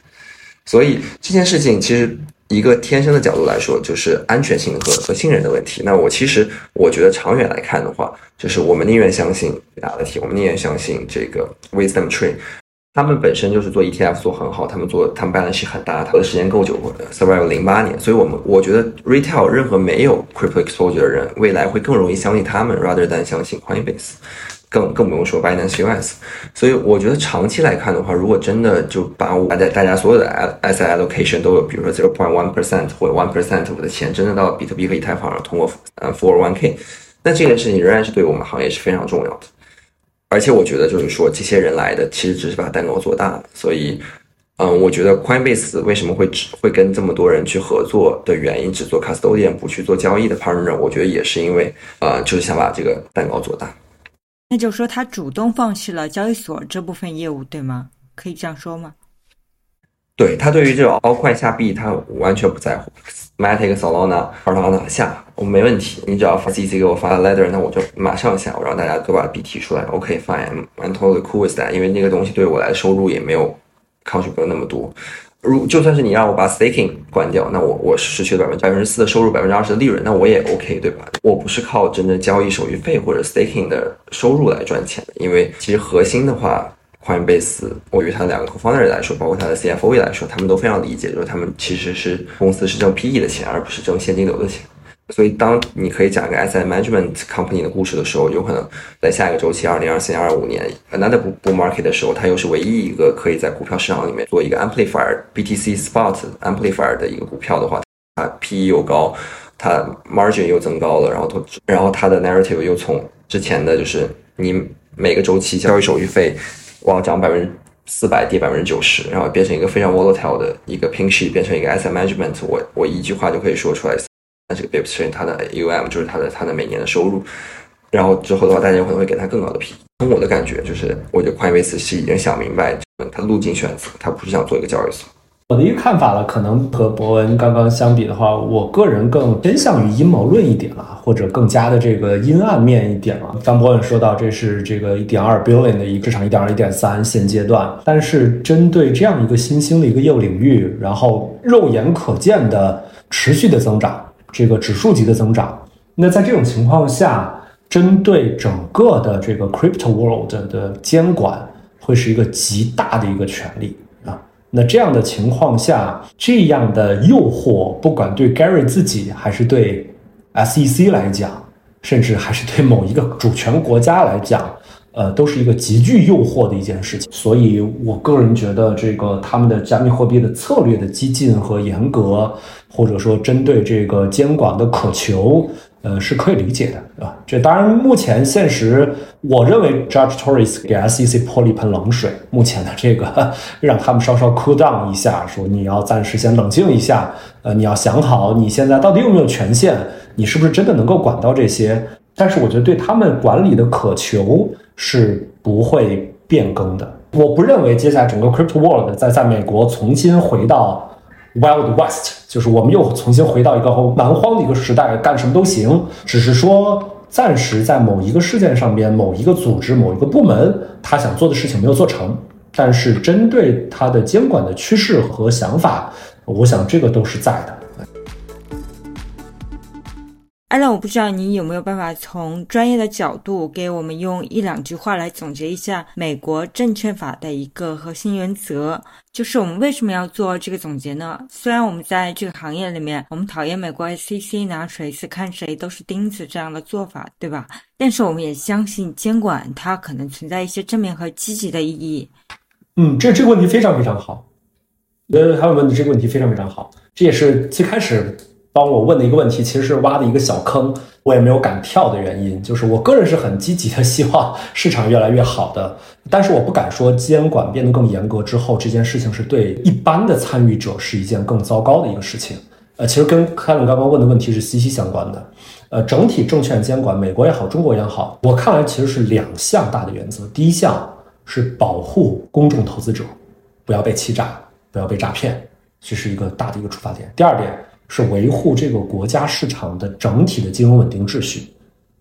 所以这件事情其实。一个天生的角度来说，就是安全性和和信任的问题。那我其实我觉得长远来看的话，就是我们宁愿相信 reality，我们宁愿相信这个 wisdom tree，他们本身就是做 ETF 做很好，他们做他们 balance 很大，他的时间够久，survive 零八年。所以我们我觉得 retail 任何没有 crypto exposure 的人，未来会更容易相信他们，rather than 相信 Coinbase。更更不用说 Binance US，所以我觉得长期来看的话，如果真的就把我大大家所有的 S S I allocation 都有，比如说 zero point one percent 或者 one percent 我的钱真的到比特币和以太坊上通过呃 four one k，那这件事情仍然是对我们行业是非常重要的。而且我觉得就是说，这些人来的其实只是把蛋糕做大。所以，嗯，我觉得 Coinbase 为什么会只会跟这么多人去合作的原因，只做 custodian 不去做交易的 partner，我觉得也是因为呃，就是想把这个蛋糕做大。那就说，他主动放弃了交易所这部分业务，对吗？可以这样说吗？对他对于这种凹块下币，他完全不在乎。Matic、Solana、a r a n a 下，我没问题。你只要发 CC 给我发 letter，那我就马上下，我让大家都把币提出来。OK，fine，I'm totally cool with that。因为那个东西对我来收入也没有 contribute 那么多。如就算是你让我把 staking 关掉，那我我失去了百分之百分之四的收入，百分之二十的利润，那我也 OK，对吧？我不是靠真正交易手续费或者 staking 的收入来赚钱的，因为其实核心的话，Coinbase，我与他两个 co-founder 来说，包括他的 CFO 来说，他们都非常理解，就是他们其实是公司是挣 PE 的钱，而不是挣现金流的钱。所以，当你可以讲一个 asset management company 的故事的时候，有可能在下一个周期，二零二四年、二五年，another bull market 的时候，它又是唯一一个可以在股票市场里面做一个 amplifier BTC spot amplifier 的一个股票的话，它 PE 又高，它 margin 又增高了，然后投，然后它的 narrative 又从之前的就是你每个周期交易手续费往涨百分之四百，跌百分之九十，然后变成一个非常 volatile 的一个 pinky 变成一个 asset management，我我一句话就可以说出来。那这个 Bipstream 它的 UM 就是它的它的每年的收入，然后之后的话，大家可能会给它更高的 P。从我的感觉就是，我觉得 Coinbase 是已经想明白它路径选择，它不是想做一个交易所。我的一个看法了，可能和博文刚刚相比的话，我个人更偏向于阴谋论一点了，或者更加的这个阴暗面一点了。当博文说到这是这个一点二 billion 的一个市场，一点二、一点三现阶段，但是针对这样一个新兴的一个业务领域，然后肉眼可见的持续的增长。这个指数级的增长，那在这种情况下，针对整个的这个 crypto world 的监管会是一个极大的一个权利啊。那这样的情况下，这样的诱惑，不管对 Gary 自己还是对 SEC 来讲，甚至还是对某一个主权国家来讲，呃，都是一个极具诱惑的一件事情。所以我个人觉得，这个他们的加密货币的策略的激进和严格，或者说针对这个监管的渴求。呃，是可以理解的，对吧？这当然，目前现实，我认为 Judge Torres 给 SEC 泼了一盆冷水。目前的这个，让他们稍稍 cool down 一下，说你要暂时先冷静一下，呃，你要想好你现在到底有没有权限，你是不是真的能够管到这些？但是我觉得对他们管理的渴求是不会变更的。我不认为接下来整个 crypto world 在在美国重新回到。Wild West 就是我们又重新回到一个蛮荒的一个时代，干什么都行。只是说暂时在某一个事件上边、某一个组织、某一个部门，他想做的事情没有做成。但是针对他的监管的趋势和想法，我想这个都是在的。艾伦，我不知道你有没有办法从专业的角度给我们用一两句话来总结一下美国证券法的一个核心原则。就是我们为什么要做这个总结呢？虽然我们在这个行业里面，我们讨厌美国 SEC 拿锤子看谁都是钉子这样的做法，对吧？但是我们也相信监管它可能存在一些正面和积极的意义。嗯，这这个问题非常非常好。呃，还有问的这个问题非常非常好，这也是最开始。帮我问的一个问题，其实是挖的一个小坑，我也没有敢跳的原因，就是我个人是很积极的，希望市场越来越好的，但是我不敢说监管变得更严格之后，这件事情是对一般的参与者是一件更糟糕的一个事情。呃，其实跟凯伦刚刚问的问题是息息相关的。呃，整体证券监管，美国也好，中国也好，我看来其实是两项大的原则。第一项是保护公众投资者，不要被欺诈，不要被诈骗，这是一个大的一个出发点。第二点。是维护这个国家市场的整体的金融稳定秩序，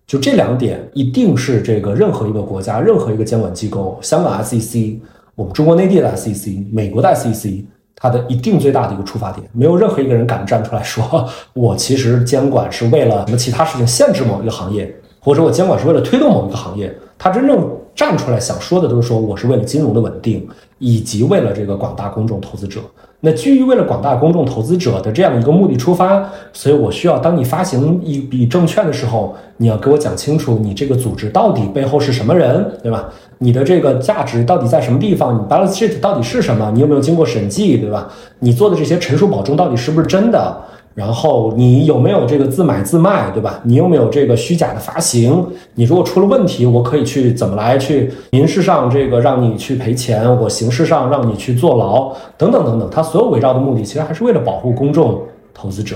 就这两点一定是这个任何一个国家、任何一个监管机构，香港 SEC、我们中国内地的 SEC、美国的 SEC，它的一定最大的一个出发点，没有任何一个人敢站出来说，我其实监管是为了什么其他事情限制某一个行业，或者我监管是为了推动某一个行业，他真正站出来想说的都是说，我是为了金融的稳定，以及为了这个广大公众投资者。那基于为了广大公众投资者的这样一个目的出发，所以我需要当你发行一笔证券的时候，你要给我讲清楚你这个组织到底背后是什么人，对吧？你的这个价值到底在什么地方？你 balance sheet 到底是什么？你有没有经过审计，对吧？你做的这些陈述保证到底是不是真的？然后你有没有这个自买自卖，对吧？你有没有这个虚假的发行？你如果出了问题，我可以去怎么来去民事上这个让你去赔钱，我刑事上让你去坐牢，等等等等。它所有围绕的目的，其实还是为了保护公众投资者。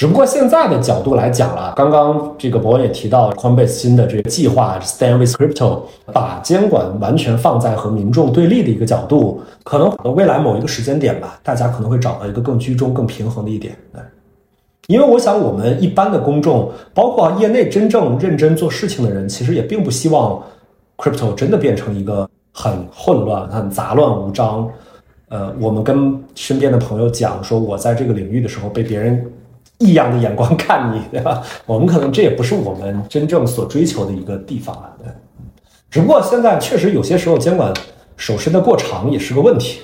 只不过现在的角度来讲了，刚刚这个博文也提到，Coinbase 新的这个计划 Stand with Crypto，把监管完全放在和民众对立的一个角度，可能未来某一个时间点吧，大家可能会找到一个更居中、更平衡的一点。对，因为我想我们一般的公众，包括业内真正认真做事情的人，其实也并不希望 Crypto 真的变成一个很混乱、很杂乱无章。呃，我们跟身边的朋友讲说，我在这个领域的时候被别人。异样的眼光看你，对吧？我们可能这也不是我们真正所追求的一个地方啊。只不过现在确实有些时候监管手伸的过长也是个问题。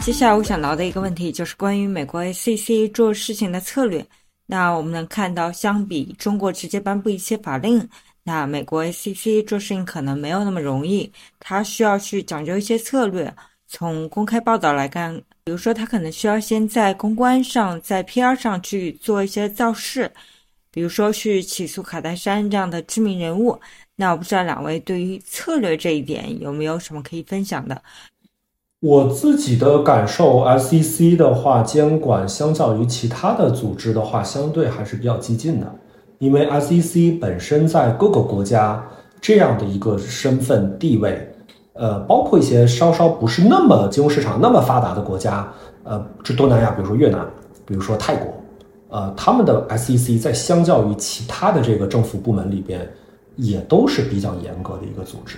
接下来我想聊的一个问题就是关于美国 ACC 做事情的策略。那我们能看到，相比中国直接颁布一些法令，那美国 ACC 做事情可能没有那么容易，它需要去讲究一些策略。从公开报道来看。比如说，他可能需要先在公关上、在 PR 上去做一些造势，比如说去起诉卡戴珊这样的知名人物。那我不知道两位对于策略这一点有没有什么可以分享的？我自己的感受，SEC 的话监管相较于其他的组织的话，相对还是比较激进的，因为 SEC 本身在各个国家这样的一个身份地位。呃，包括一些稍稍不是那么金融市场那么发达的国家，呃，这东南亚，比如说越南，比如说泰国，呃，他们的 SEC 在相较于其他的这个政府部门里边，也都是比较严格的一个组织，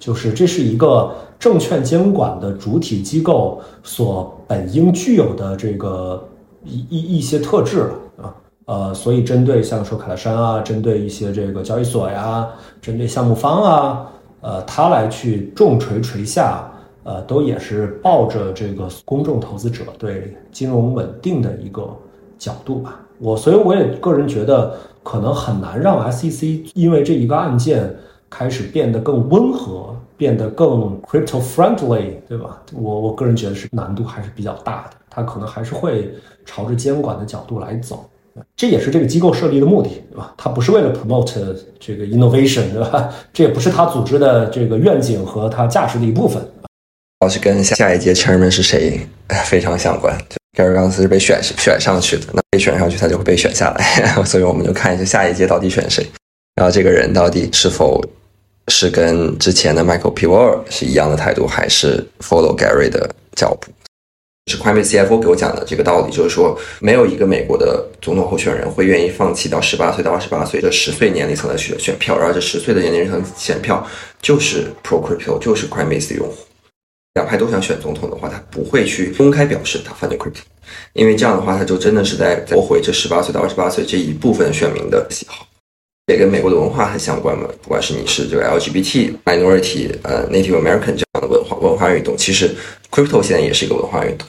就是这是一个证券监管的主体机构所本应具有的这个一一一些特质了啊，呃，所以针对像说卡戴珊啊，针对一些这个交易所呀，针对项目方啊。呃，他来去重锤锤下，呃，都也是抱着这个公众投资者对金融稳定的一个角度吧。我所以我也个人觉得，可能很难让 SEC 因为这一个案件开始变得更温和，变得更 crypto friendly，对吧？我我个人觉得是难度还是比较大的，它可能还是会朝着监管的角度来走。这也是这个机构设立的目的，对吧？它不是为了 promote 这个 innovation，对吧？这也不是它组织的这个愿景和它价值的一部分。要是跟下一届 chairman 是谁 非常相关。盖尔·冈斯是被选选上去的，那被选上去，他就会被选下来。所以我们就看一下下一届到底选谁，然后这个人到底是否是跟之前的 Michael P. Wall 是一样的态度，还是 follow Gary 的脚步。是 Coinbase CFO 给我讲的这个道理，就是说，没有一个美国的总统候选人会愿意放弃到十八岁到二十八岁这十岁年龄层的选选票，然后这十岁的年龄层选票就是 Pro Crypto，就是 Coinbase 的用户。两派都想选总统的话，他不会去公开表示他反对 crypto，因为这样的话，他就真的是在驳回这十八岁到二十八岁这一部分选民的喜好，也跟美国的文化很相关嘛。不管是你是这个 LGBT minority，呃 Native American 这样的文化文化运动，其实 crypto 现在也是一个文化运动。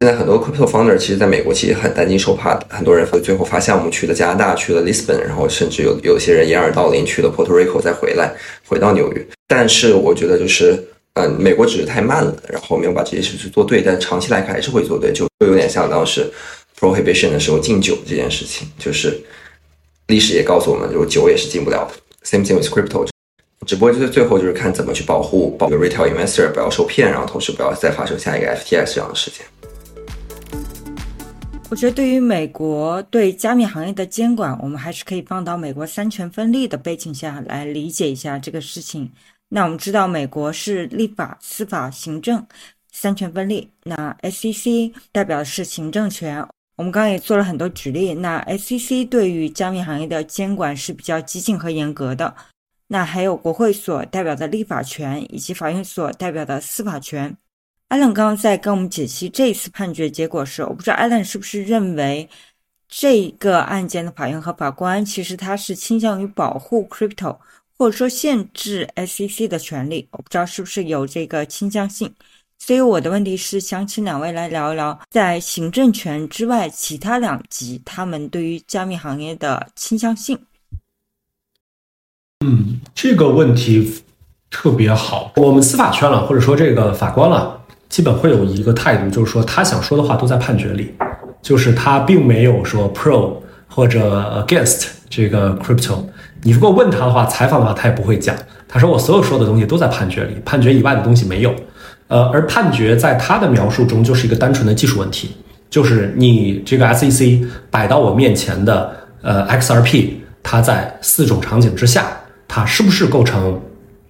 现在很多 crypto founder 其实在美国其实很担惊受怕的，很多人最后发项目去了加拿大，去了 Lisbon，然后甚至有有些人掩耳盗铃去了 Puerto Rico 再回来，回到纽约。但是我觉得就是。嗯，美国只是太慢了，然后没有把这些事去做对，但长期来看还是会做对，就就有点像当时 prohibition 的时候禁酒这件事情，就是历史也告诉我们，就是酒也是进不了的。Same thing with crypto，只不过就是最后就是看怎么去保护保个 retail investor 不要受骗，然后同时不要再发生下一个 FTX 这样的事件。我觉得对于美国对加密行业的监管，我们还是可以放到美国三权分立的背景下来理解一下这个事情。那我们知道，美国是立法、司法、行政三权分立。那 SEC 代表的是行政权。我们刚刚也做了很多举例。那 SEC 对于加密行业的监管是比较激进和严格的。那还有国会所代表的立法权，以及法院所代表的司法权。艾伦刚刚在跟我们解析这一次判决结果时，我不知道艾伦是不是认为这个案件的法院和法官其实他是倾向于保护 crypto。或者说限制 SEC 的权利，我不知道是不是有这个倾向性。所以我的问题是，想请两位来聊一聊，在行政权之外，其他两级他们对于加密行业的倾向性。嗯，这个问题特别好。我们司法圈了，或者说这个法官了，基本会有一个态度，就是说他想说的话都在判决里，就是他并没有说 pro 或者 against 这个 crypto。你如果问他的话，采访的话，他也不会讲。他说我所有说的东西都在判决里，判决以外的东西没有。呃，而判决在他的描述中就是一个单纯的技术问题，就是你这个 SEC 摆到我面前的呃 XRP，它在四种场景之下，它是不是构成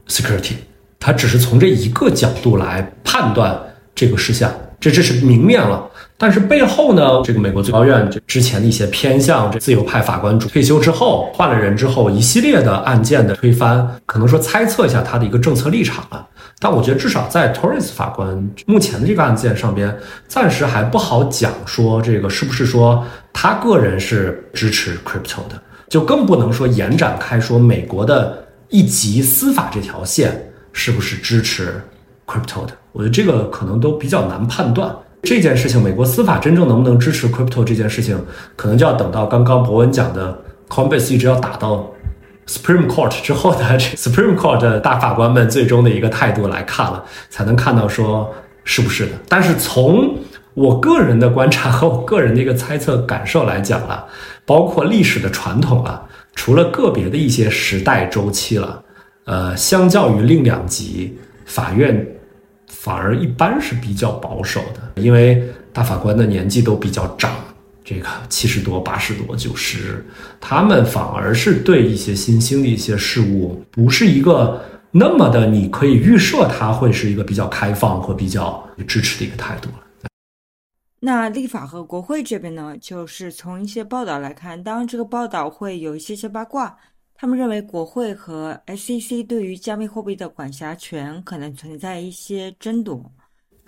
security？它只是从这一个角度来判断这个事项，这这是明面了。但是背后呢，这个美国最高院这之前的一些偏向这自由派法官主退休之后换了人之后，一系列的案件的推翻，可能说猜测一下他的一个政策立场了。但我觉得至少在 Torres 法官目前的这个案件上边，暂时还不好讲说这个是不是说他个人是支持 crypto 的，就更不能说延展开说美国的一级司法这条线是不是支持 crypto 的。我觉得这个可能都比较难判断。这件事情，美国司法真正能不能支持 crypto 这件事情，可能就要等到刚刚博文讲的 Coinbase 一直要打到 Supreme Court 之后的 这 Supreme Court 的大法官们最终的一个态度来看了，才能看到说是不是的。但是从我个人的观察和我个人的一个猜测感受来讲了，包括历史的传统了，除了个别的一些时代周期了，呃，相较于另两级法院。反而一般是比较保守的，因为大法官的年纪都比较长，这个七十多、八十多、九十，他们反而是对一些新兴的一些事物，不是一个那么的，你可以预设他会是一个比较开放和比较支持的一个态度了。那立法和国会这边呢，就是从一些报道来看，当然这个报道会有一些些八卦。他们认为，国会和 SEC 对于加密货币的管辖权可能存在一些争夺。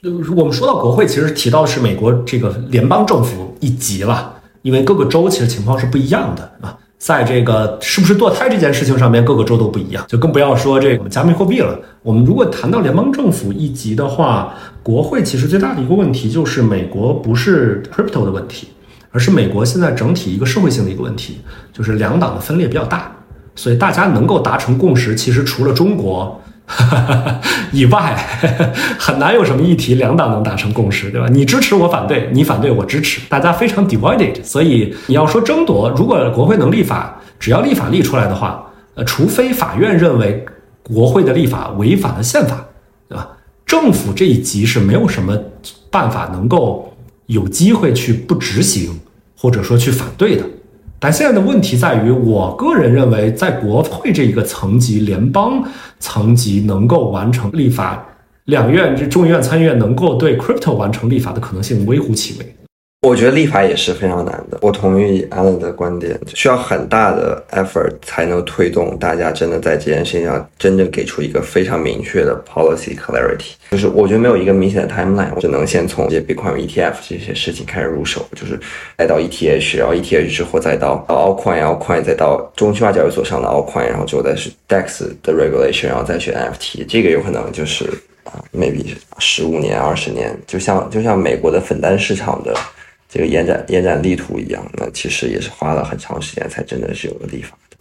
呃我们说到国会，其实提到的是美国这个联邦政府一级了，因为各个州其实情况是不一样的啊。在这个是不是堕胎这件事情上面，各个州都不一样，就更不要说这个加密货币了。我们如果谈到联邦政府一级的话，国会其实最大的一个问题就是美国不是 crypto 的问题，而是美国现在整体一个社会性的一个问题，就是两党的分裂比较大，所以大家能够达成共识，其实除了中国。以外，很难有什么议题两党能达成共识，对吧？你支持我反对，你反对我支持，大家非常 divided。所以你要说争夺，如果国会能立法，只要立法立出来的话，呃，除非法院认为国会的立法违反了宪法，对吧？政府这一级是没有什么办法能够有机会去不执行，或者说去反对的。但现在的问题在于，我个人认为，在国会这一个层级、联邦层级能够完成立法，两院这众议院、参议院能够对 crypto 完成立法的可能性微乎其微。我觉得立法也是非常难的。我同意 Alan 的观点，需要很大的 effort 才能推动大家真的在这件事情上真正给出一个非常明确的 policy clarity。就是我觉得没有一个明显的 timeline，我只能先从这些 Bitcoin ETF 这些事情开始入手，就是再到 ETH，然后 ETH 之后再到 Altcoin，Altcoin 再到中心化交易所上的 Altcoin，然后之后再是 DEX 的 regulation，然后再去 F T。这个有可能就是啊，maybe 十五年、二十年，就像就像美国的粉单市场的。这个延展延展力图一样，那其实也是花了很长时间才真的是有个立法的。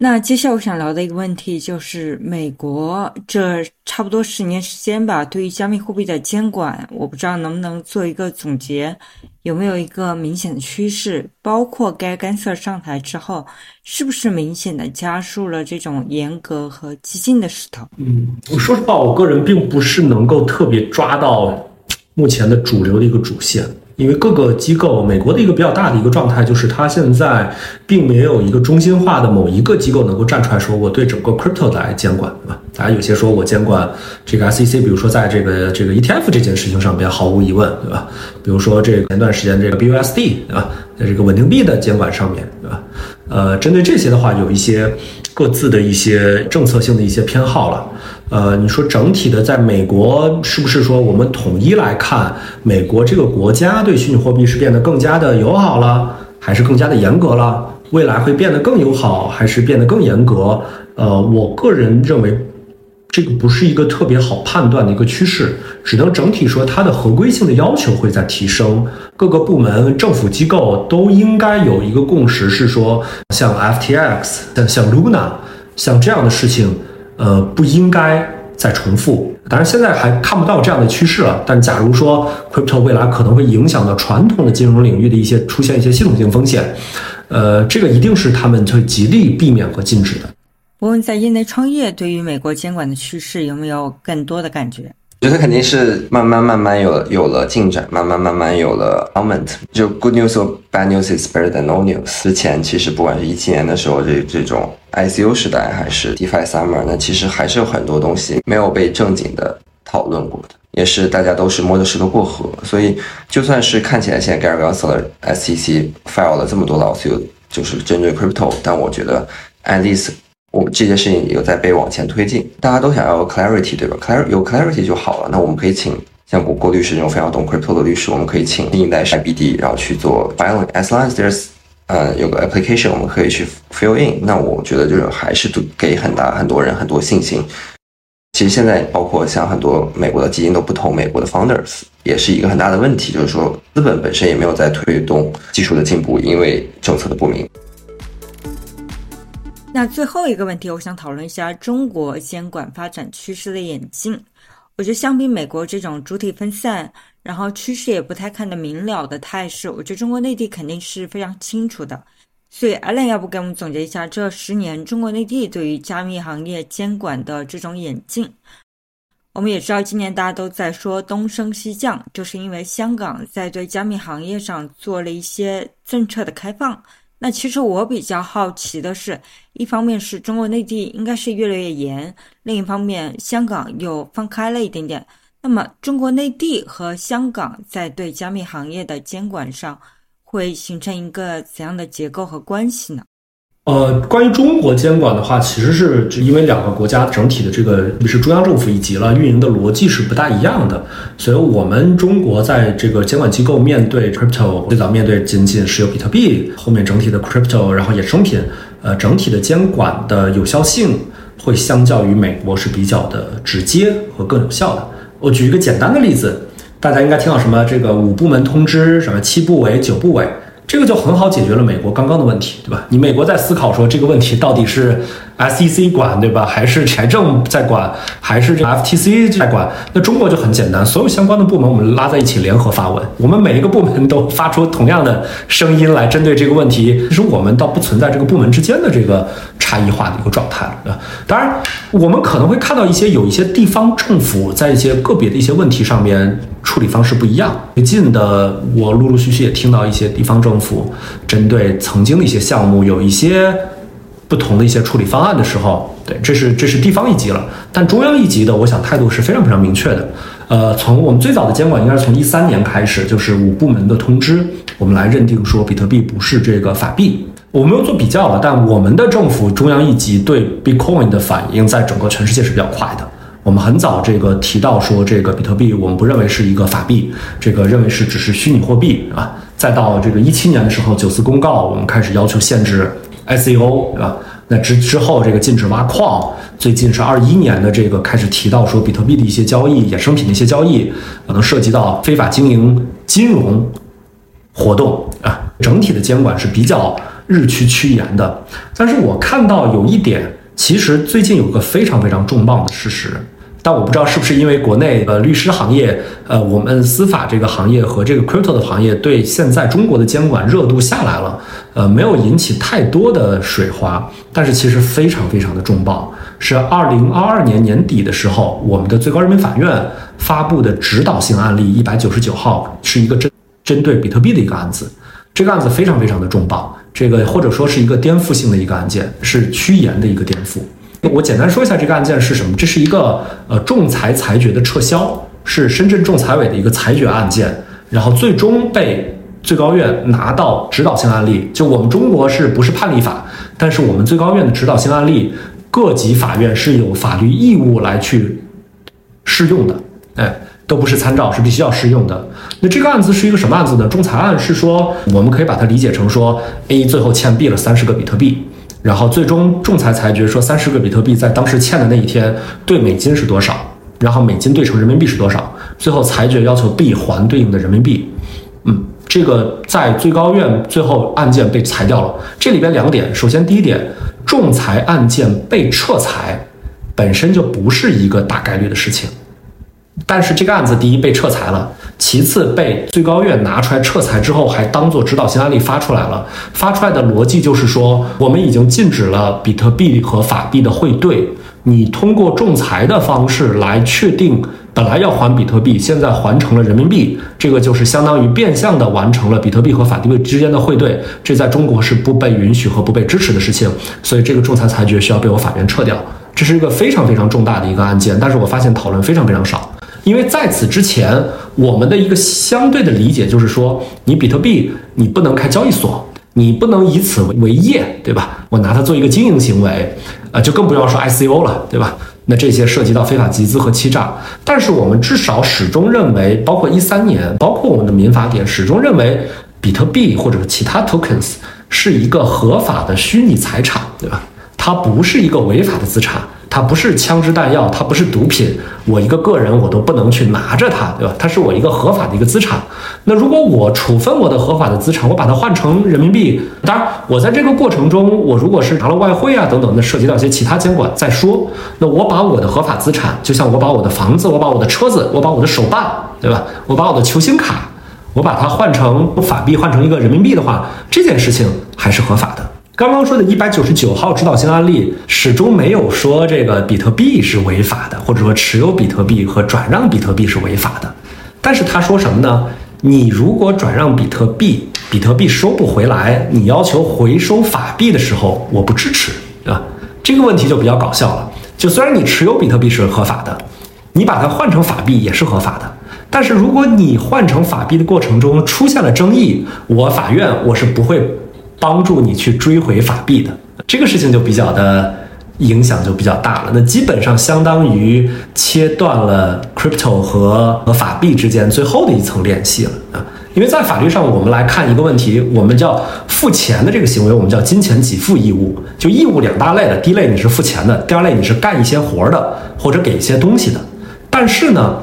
那接下来我想聊的一个问题就是，美国这差不多十年时间吧，对于加密货币的监管，我不知道能不能做一个总结，有没有一个明显的趋势？包括该干涉上台之后，是不是明显的加速了这种严格和激进的势头？嗯，我说实话，我个人并不是能够特别抓到。目前的主流的一个主线，因为各个机构，美国的一个比较大的一个状态就是，它现在并没有一个中心化的某一个机构能够站出来说，我对整个 crypto 来监管，对吧？大家有些说我监管这个 SEC，比如说在这个这个 ETF 这件事情上边，毫无疑问，对吧？比如说这个前段时间这个 BUSD，对吧？在这个稳定币的监管上面，对吧？呃，针对这些的话，有一些各自的一些政策性的一些偏好了。呃，你说整体的，在美国是不是说我们统一来看，美国这个国家对虚拟货币是变得更加的友好了，还是更加的严格了？未来会变得更友好，还是变得更严格？呃，我个人认为，这个不是一个特别好判断的一个趋势，只能整体说它的合规性的要求会在提升，各个部门、政府机构都应该有一个共识，是说像 FTX、像像 Luna、像这样的事情。呃，不应该再重复。当然，现在还看不到这样的趋势了。但假如说 crypto 未来可能会影响到传统的金融领域的一些出现一些系统性风险，呃，这个一定是他们会极力避免和禁止的。我问在业内创业，对于美国监管的趋势有没有更多的感觉？我觉得肯定是慢慢慢慢有有了进展，慢慢慢慢有了 moment。就 good news or bad news is better than no news。之前其实不管是一七年的时候，这这种 I C U 时代，还是 DeFi Summer，那其实还是有很多东西没有被正经的讨论过的，也是大家都是摸着石头过河。所以就算是看起来现在 Gary Gensler SEC file 了这么多 lawsuit，就是针对 crypto，但我觉得 at least。我们这件事情有在被往前推进，大家都想要 clarity，对吧？clarity 有 clarity 就好了。那我们可以请像郭郭律师这种非常懂 crypto 的律师，我们可以请新一代 IBD，然后去做 filing。As long as there's 呃有个 application，我们可以去 fill in。那我觉得就是还是给很大很多人很多信心。其实现在包括像很多美国的基金都不投美国的 founders，也是一个很大的问题，就是说资本本身也没有在推动技术的进步，因为政策的不明。那最后一个问题，我想讨论一下中国监管发展趋势的演进。我觉得相比美国这种主体分散，然后趋势也不太看得明了的态势，我觉得中国内地肯定是非常清楚的。所以，Allen 要不给我们总结一下这十年中国内地对于加密行业监管的这种演进？我们也知道，今年大家都在说东升西降，就是因为香港在对加密行业上做了一些政策的开放。那其实我比较好奇的是，一方面是中国内地应该是越来越严，另一方面香港又放开了一点点。那么中国内地和香港在对加密行业的监管上，会形成一个怎样的结构和关系呢？呃，关于中国监管的话，其实是因为两个国家整体的这个是中央政府以及了运营的逻辑是不大一样的，所以我们中国在这个监管机构面对 crypto 最早面对仅仅是有比特币，后面整体的 crypto 然后衍生品，呃，整体的监管的有效性会相较于美国是比较的直接和更有效的。我举一个简单的例子。大家应该听到什么这个五部门通知，什么七部委、九部委。这个就很好解决了美国刚刚的问题，对吧？你美国在思考说这个问题到底是 SEC 管，对吧？还是财政在管，还是这 FTC 在管？那中国就很简单，所有相关的部门我们拉在一起联合发文，我们每一个部门都发出同样的声音来针对这个问题。其实我们倒不存在这个部门之间的这个差异化的一个状态了，当然，我们可能会看到一些有一些地方政府在一些个别的一些问题上面。处理方式不一样。最近的，我陆陆续续也听到一些地方政府针对曾经的一些项目有一些不同的一些处理方案的时候，对，这是这是地方一级了。但中央一级的，我想态度是非常非常明确的。呃，从我们最早的监管应该是从一三年开始，就是五部门的通知，我们来认定说比特币不是这个法币。我没有做比较了，但我们的政府中央一级对 Bitcoin 的反应，在整个全世界是比较快的。我们很早这个提到说，这个比特币我们不认为是一个法币，这个认为是只是虚拟货币啊。再到这个一七年的时候，九四公告，我们开始要求限制 ICO，对吧？那之之后这个禁止挖矿，最近是二一年的这个开始提到说，比特币的一些交易、衍生品的一些交易可能涉及到非法经营金融活动啊。整体的监管是比较日趋趋严的，但是我看到有一点，其实最近有个非常非常重磅的事实。但我不知道是不是因为国内呃律师行业，呃我们司法这个行业和这个 crypto 的行业对现在中国的监管热度下来了，呃没有引起太多的水花，但是其实非常非常的重磅，是二零二二年年底的时候，我们的最高人民法院发布的指导性案例一百九十九号，是一个针针对比特币的一个案子，这个案子非常非常的重磅，这个或者说是一个颠覆性的一个案件，是趋严的一个颠覆。我简单说一下这个案件是什么。这是一个呃仲裁裁决的撤销，是深圳仲裁委的一个裁决案件，然后最终被最高院拿到指导性案例。就我们中国是不是判例法？但是我们最高院的指导性案例，各级法院是有法律义务来去适用的。哎，都不是参照，是必须要适用的。那这个案子是一个什么案子呢？仲裁案是说，我们可以把它理解成说，A 最后欠 B 了三十个比特币。然后最终仲裁裁决说，三十个比特币在当时欠的那一天兑美金是多少，然后美金兑成人民币是多少。最后裁决要求 B 还对应的人民币。嗯，这个在最高院最后案件被裁掉了。这里边两点，首先第一点，仲裁案件被撤裁本身就不是一个大概率的事情。但是这个案子第一被撤裁了，其次被最高院拿出来撤裁之后，还当做指导性案例发出来了。发出来的逻辑就是说，我们已经禁止了比特币和法币的汇兑，你通过仲裁的方式来确定本来要还比特币，现在还成了人民币，这个就是相当于变相的完成了比特币和法币之间的汇兑，这在中国是不被允许和不被支持的事情，所以这个仲裁裁决需要被我法院撤掉。这是一个非常非常重大的一个案件，但是我发现讨论非常非常少。因为在此之前，我们的一个相对的理解就是说，你比特币你不能开交易所，你不能以此为为业，对吧？我拿它做一个经营行为，呃，就更不要说 ICO 了，对吧？那这些涉及到非法集资和欺诈。但是我们至少始终认为，包括一三年，包括我们的民法典，始终认为比特币或者其他 tokens 是一个合法的虚拟财产，对吧？它不是一个违法的资产。它不是枪支弹药，它不是毒品，我一个个人我都不能去拿着它，对吧？它是我一个合法的一个资产。那如果我处分我的合法的资产，我把它换成人民币，当然我在这个过程中，我如果是拿了外汇啊等等，那涉及到一些其他监管再说。那我把我的合法资产，就像我把我的房子，我把我的车子，我把我的手办，对吧？我把我的球星卡，我把它换成法币，换成一个人民币的话，这件事情还是合法的。刚刚说的一百九十九号指导性案例始终没有说这个比特币是违法的，或者说持有比特币和转让比特币是违法的。但是他说什么呢？你如果转让比特币，比特币收不回来，你要求回收法币的时候，我不支持，对吧？这个问题就比较搞笑了。就虽然你持有比特币是合法的，你把它换成法币也是合法的，但是如果你换成法币的过程中出现了争议，我法院我是不会。帮助你去追回法币的这个事情就比较的影响就比较大了，那基本上相当于切断了 crypto 和和法币之间最后的一层联系了啊！因为在法律上，我们来看一个问题，我们叫付钱的这个行为，我们叫金钱给付义务。就义务两大类的，第一类你是付钱的，第二类你是干一些活的或者给一些东西的。但是呢，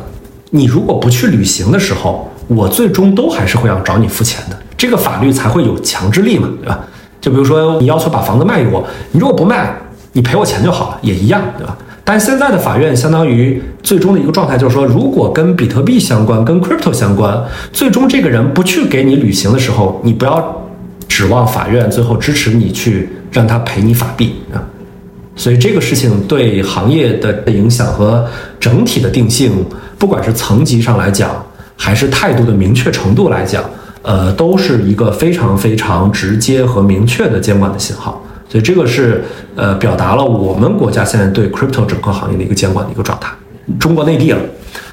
你如果不去履行的时候，我最终都还是会要找你付钱的，这个法律才会有强制力嘛，对吧？就比如说你要求把房子卖给我，你如果不卖，你赔我钱就好了，也一样，对吧？但现在的法院相当于最终的一个状态就是说，如果跟比特币相关、跟 crypto 相关，最终这个人不去给你履行的时候，你不要指望法院最后支持你去让他赔你法币啊。所以这个事情对行业的影响和整体的定性，不管是层级上来讲，还是态度的明确程度来讲，呃，都是一个非常非常直接和明确的监管的信号。所以这个是呃表达了我们国家现在对 crypto 整个行业的一个监管的一个状态。中国内地了。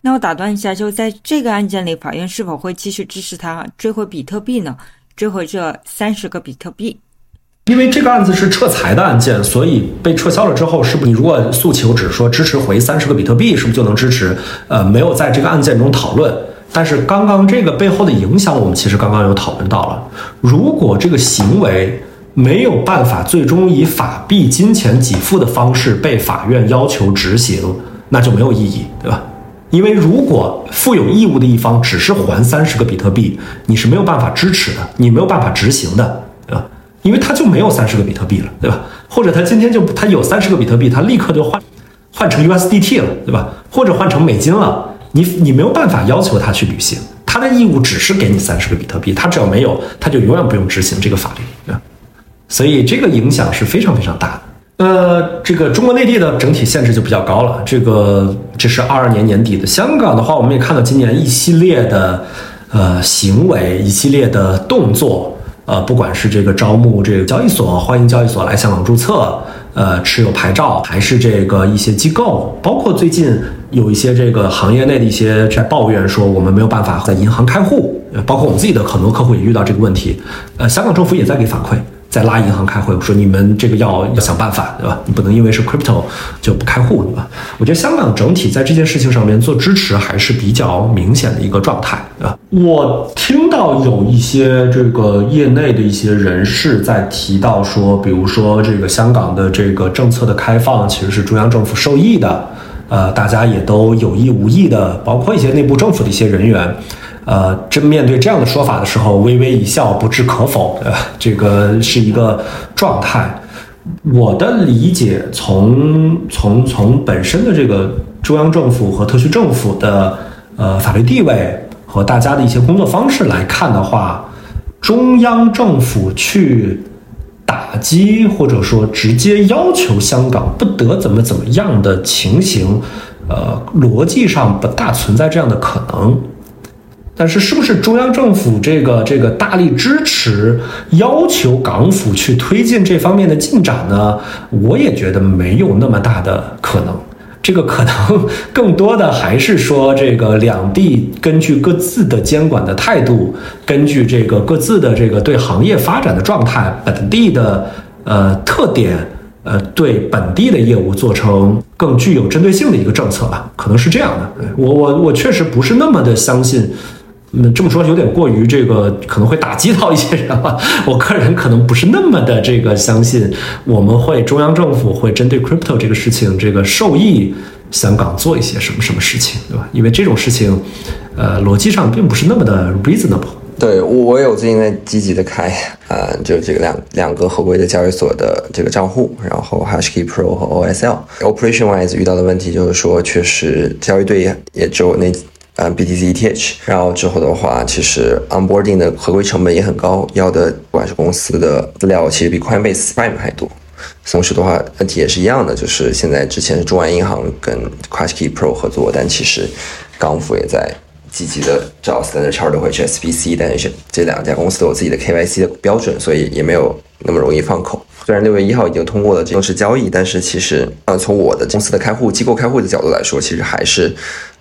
那我打断一下，就在这个案件里，法院是否会继续支持他追回比特币呢？追回这三十个比特币？因为这个案子是撤财的案件，所以被撤销了之后，是不是你如果诉求只是说支持回三十个比特币，是不是就能支持？呃，没有在这个案件中讨论。但是刚刚这个背后的影响，我们其实刚刚有讨论到了。如果这个行为，没有办法最终以法币金钱给付的方式被法院要求执行，那就没有意义，对吧？因为如果负有义务的一方只是还三十个比特币，你是没有办法支持的，你没有办法执行的，对吧？因为他就没有三十个比特币了，对吧？或者他今天就他有三十个比特币，他立刻就换换成 USDT 了，对吧？或者换成美金了，你你没有办法要求他去履行他的义务，只是给你三十个比特币，他只要没有，他就永远不用执行这个法律，对吧？所以这个影响是非常非常大的。呃，这个中国内地的整体限制就比较高了。这个这是二二年年底的。香港的话，我们也看到今年一系列的呃行为，一系列的动作。呃，不管是这个招募这个交易所，欢迎交易所来香港注册，呃，持有牌照，还是这个一些机构，包括最近有一些这个行业内的一些在抱怨说，我们没有办法在银行开户，包括我们自己的很多客户也遇到这个问题。呃，香港政府也在给反馈。在拉银行开会，我说你们这个要要想办法，对吧？你不能因为是 crypto 就不开户，对吧？我觉得香港整体在这件事情上面做支持还是比较明显的一个状态，对吧？我听到有一些这个业内的一些人士在提到说，比如说这个香港的这个政策的开放其实是中央政府受益的，呃，大家也都有意无意的，包括一些内部政府的一些人员。呃，真面对这样的说法的时候，微微一笑，不置可否，对吧？这个是一个状态。我的理解，从从从本身的这个中央政府和特区政府的呃法律地位和大家的一些工作方式来看的话，中央政府去打击或者说直接要求香港不得怎么怎么样的情形，呃，逻辑上不大存在这样的可能。但是，是不是中央政府这个这个大力支持，要求港府去推进这方面的进展呢？我也觉得没有那么大的可能。这个可能更多的还是说，这个两地根据各自的监管的态度，根据这个各自的这个对行业发展的状态、本地的呃特点，呃，对本地的业务做成更具有针对性的一个政策吧。可能是这样的。我我我确实不是那么的相信。嗯，这么说有点过于这个，可能会打击到一些人了。我个人可能不是那么的这个相信，我们会中央政府会针对 crypto 这个事情，这个受益香港做一些什么什么事情，对吧？因为这种事情，呃，逻辑上并不是那么的 reasonable。对我有最近在积极的开啊，就这个两两个合规的交易所的这个账户，然后 HashKey Pro 和 OSL。Operation wise 遇到的问题就是说，确实交易对也只有那。，BTC T H，然后之后的话，其实 onboarding 的合规成本也很高，要的不管是公司的资料，其实比 Coinbase Prime 还多。同时的话，问题也是一样的，就是现在之前是中外银行跟 HashKey Pro 合作，但其实港府也在积极的找 Standard Chartered 或者 SBC，但是这两家公司都有自己的 KYC 的标准，所以也没有那么容易放口。虽然六月一号已经通过了正式交易，但是其实呃，从我的公司的开户机构开户的角度来说，其实还是。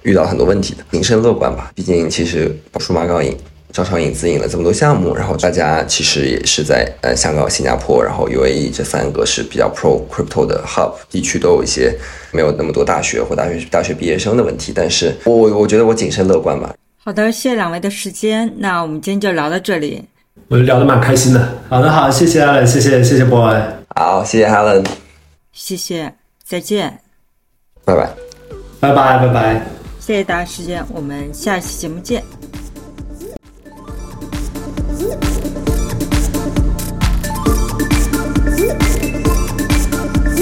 遇到很多问题的，谨慎乐观吧。毕竟其实数码港引、招商引资引了这么多项目，然后大家其实也是在呃香港、新加坡，然后 UAE 这三个是比较 pro crypto 的 hub 地区，都有一些没有那么多大学或大学大学毕业生的问题。但是我我我觉得我谨慎乐观吧。好的，谢谢两位的时间，那我们今天就聊到这里。我聊得蛮开心的。好的，好，谢谢 Allen，谢谢谢 boy，。好，谢谢 Allen。谢谢，再见。拜拜。拜拜拜拜。谢谢大家时间，我们下期节目见。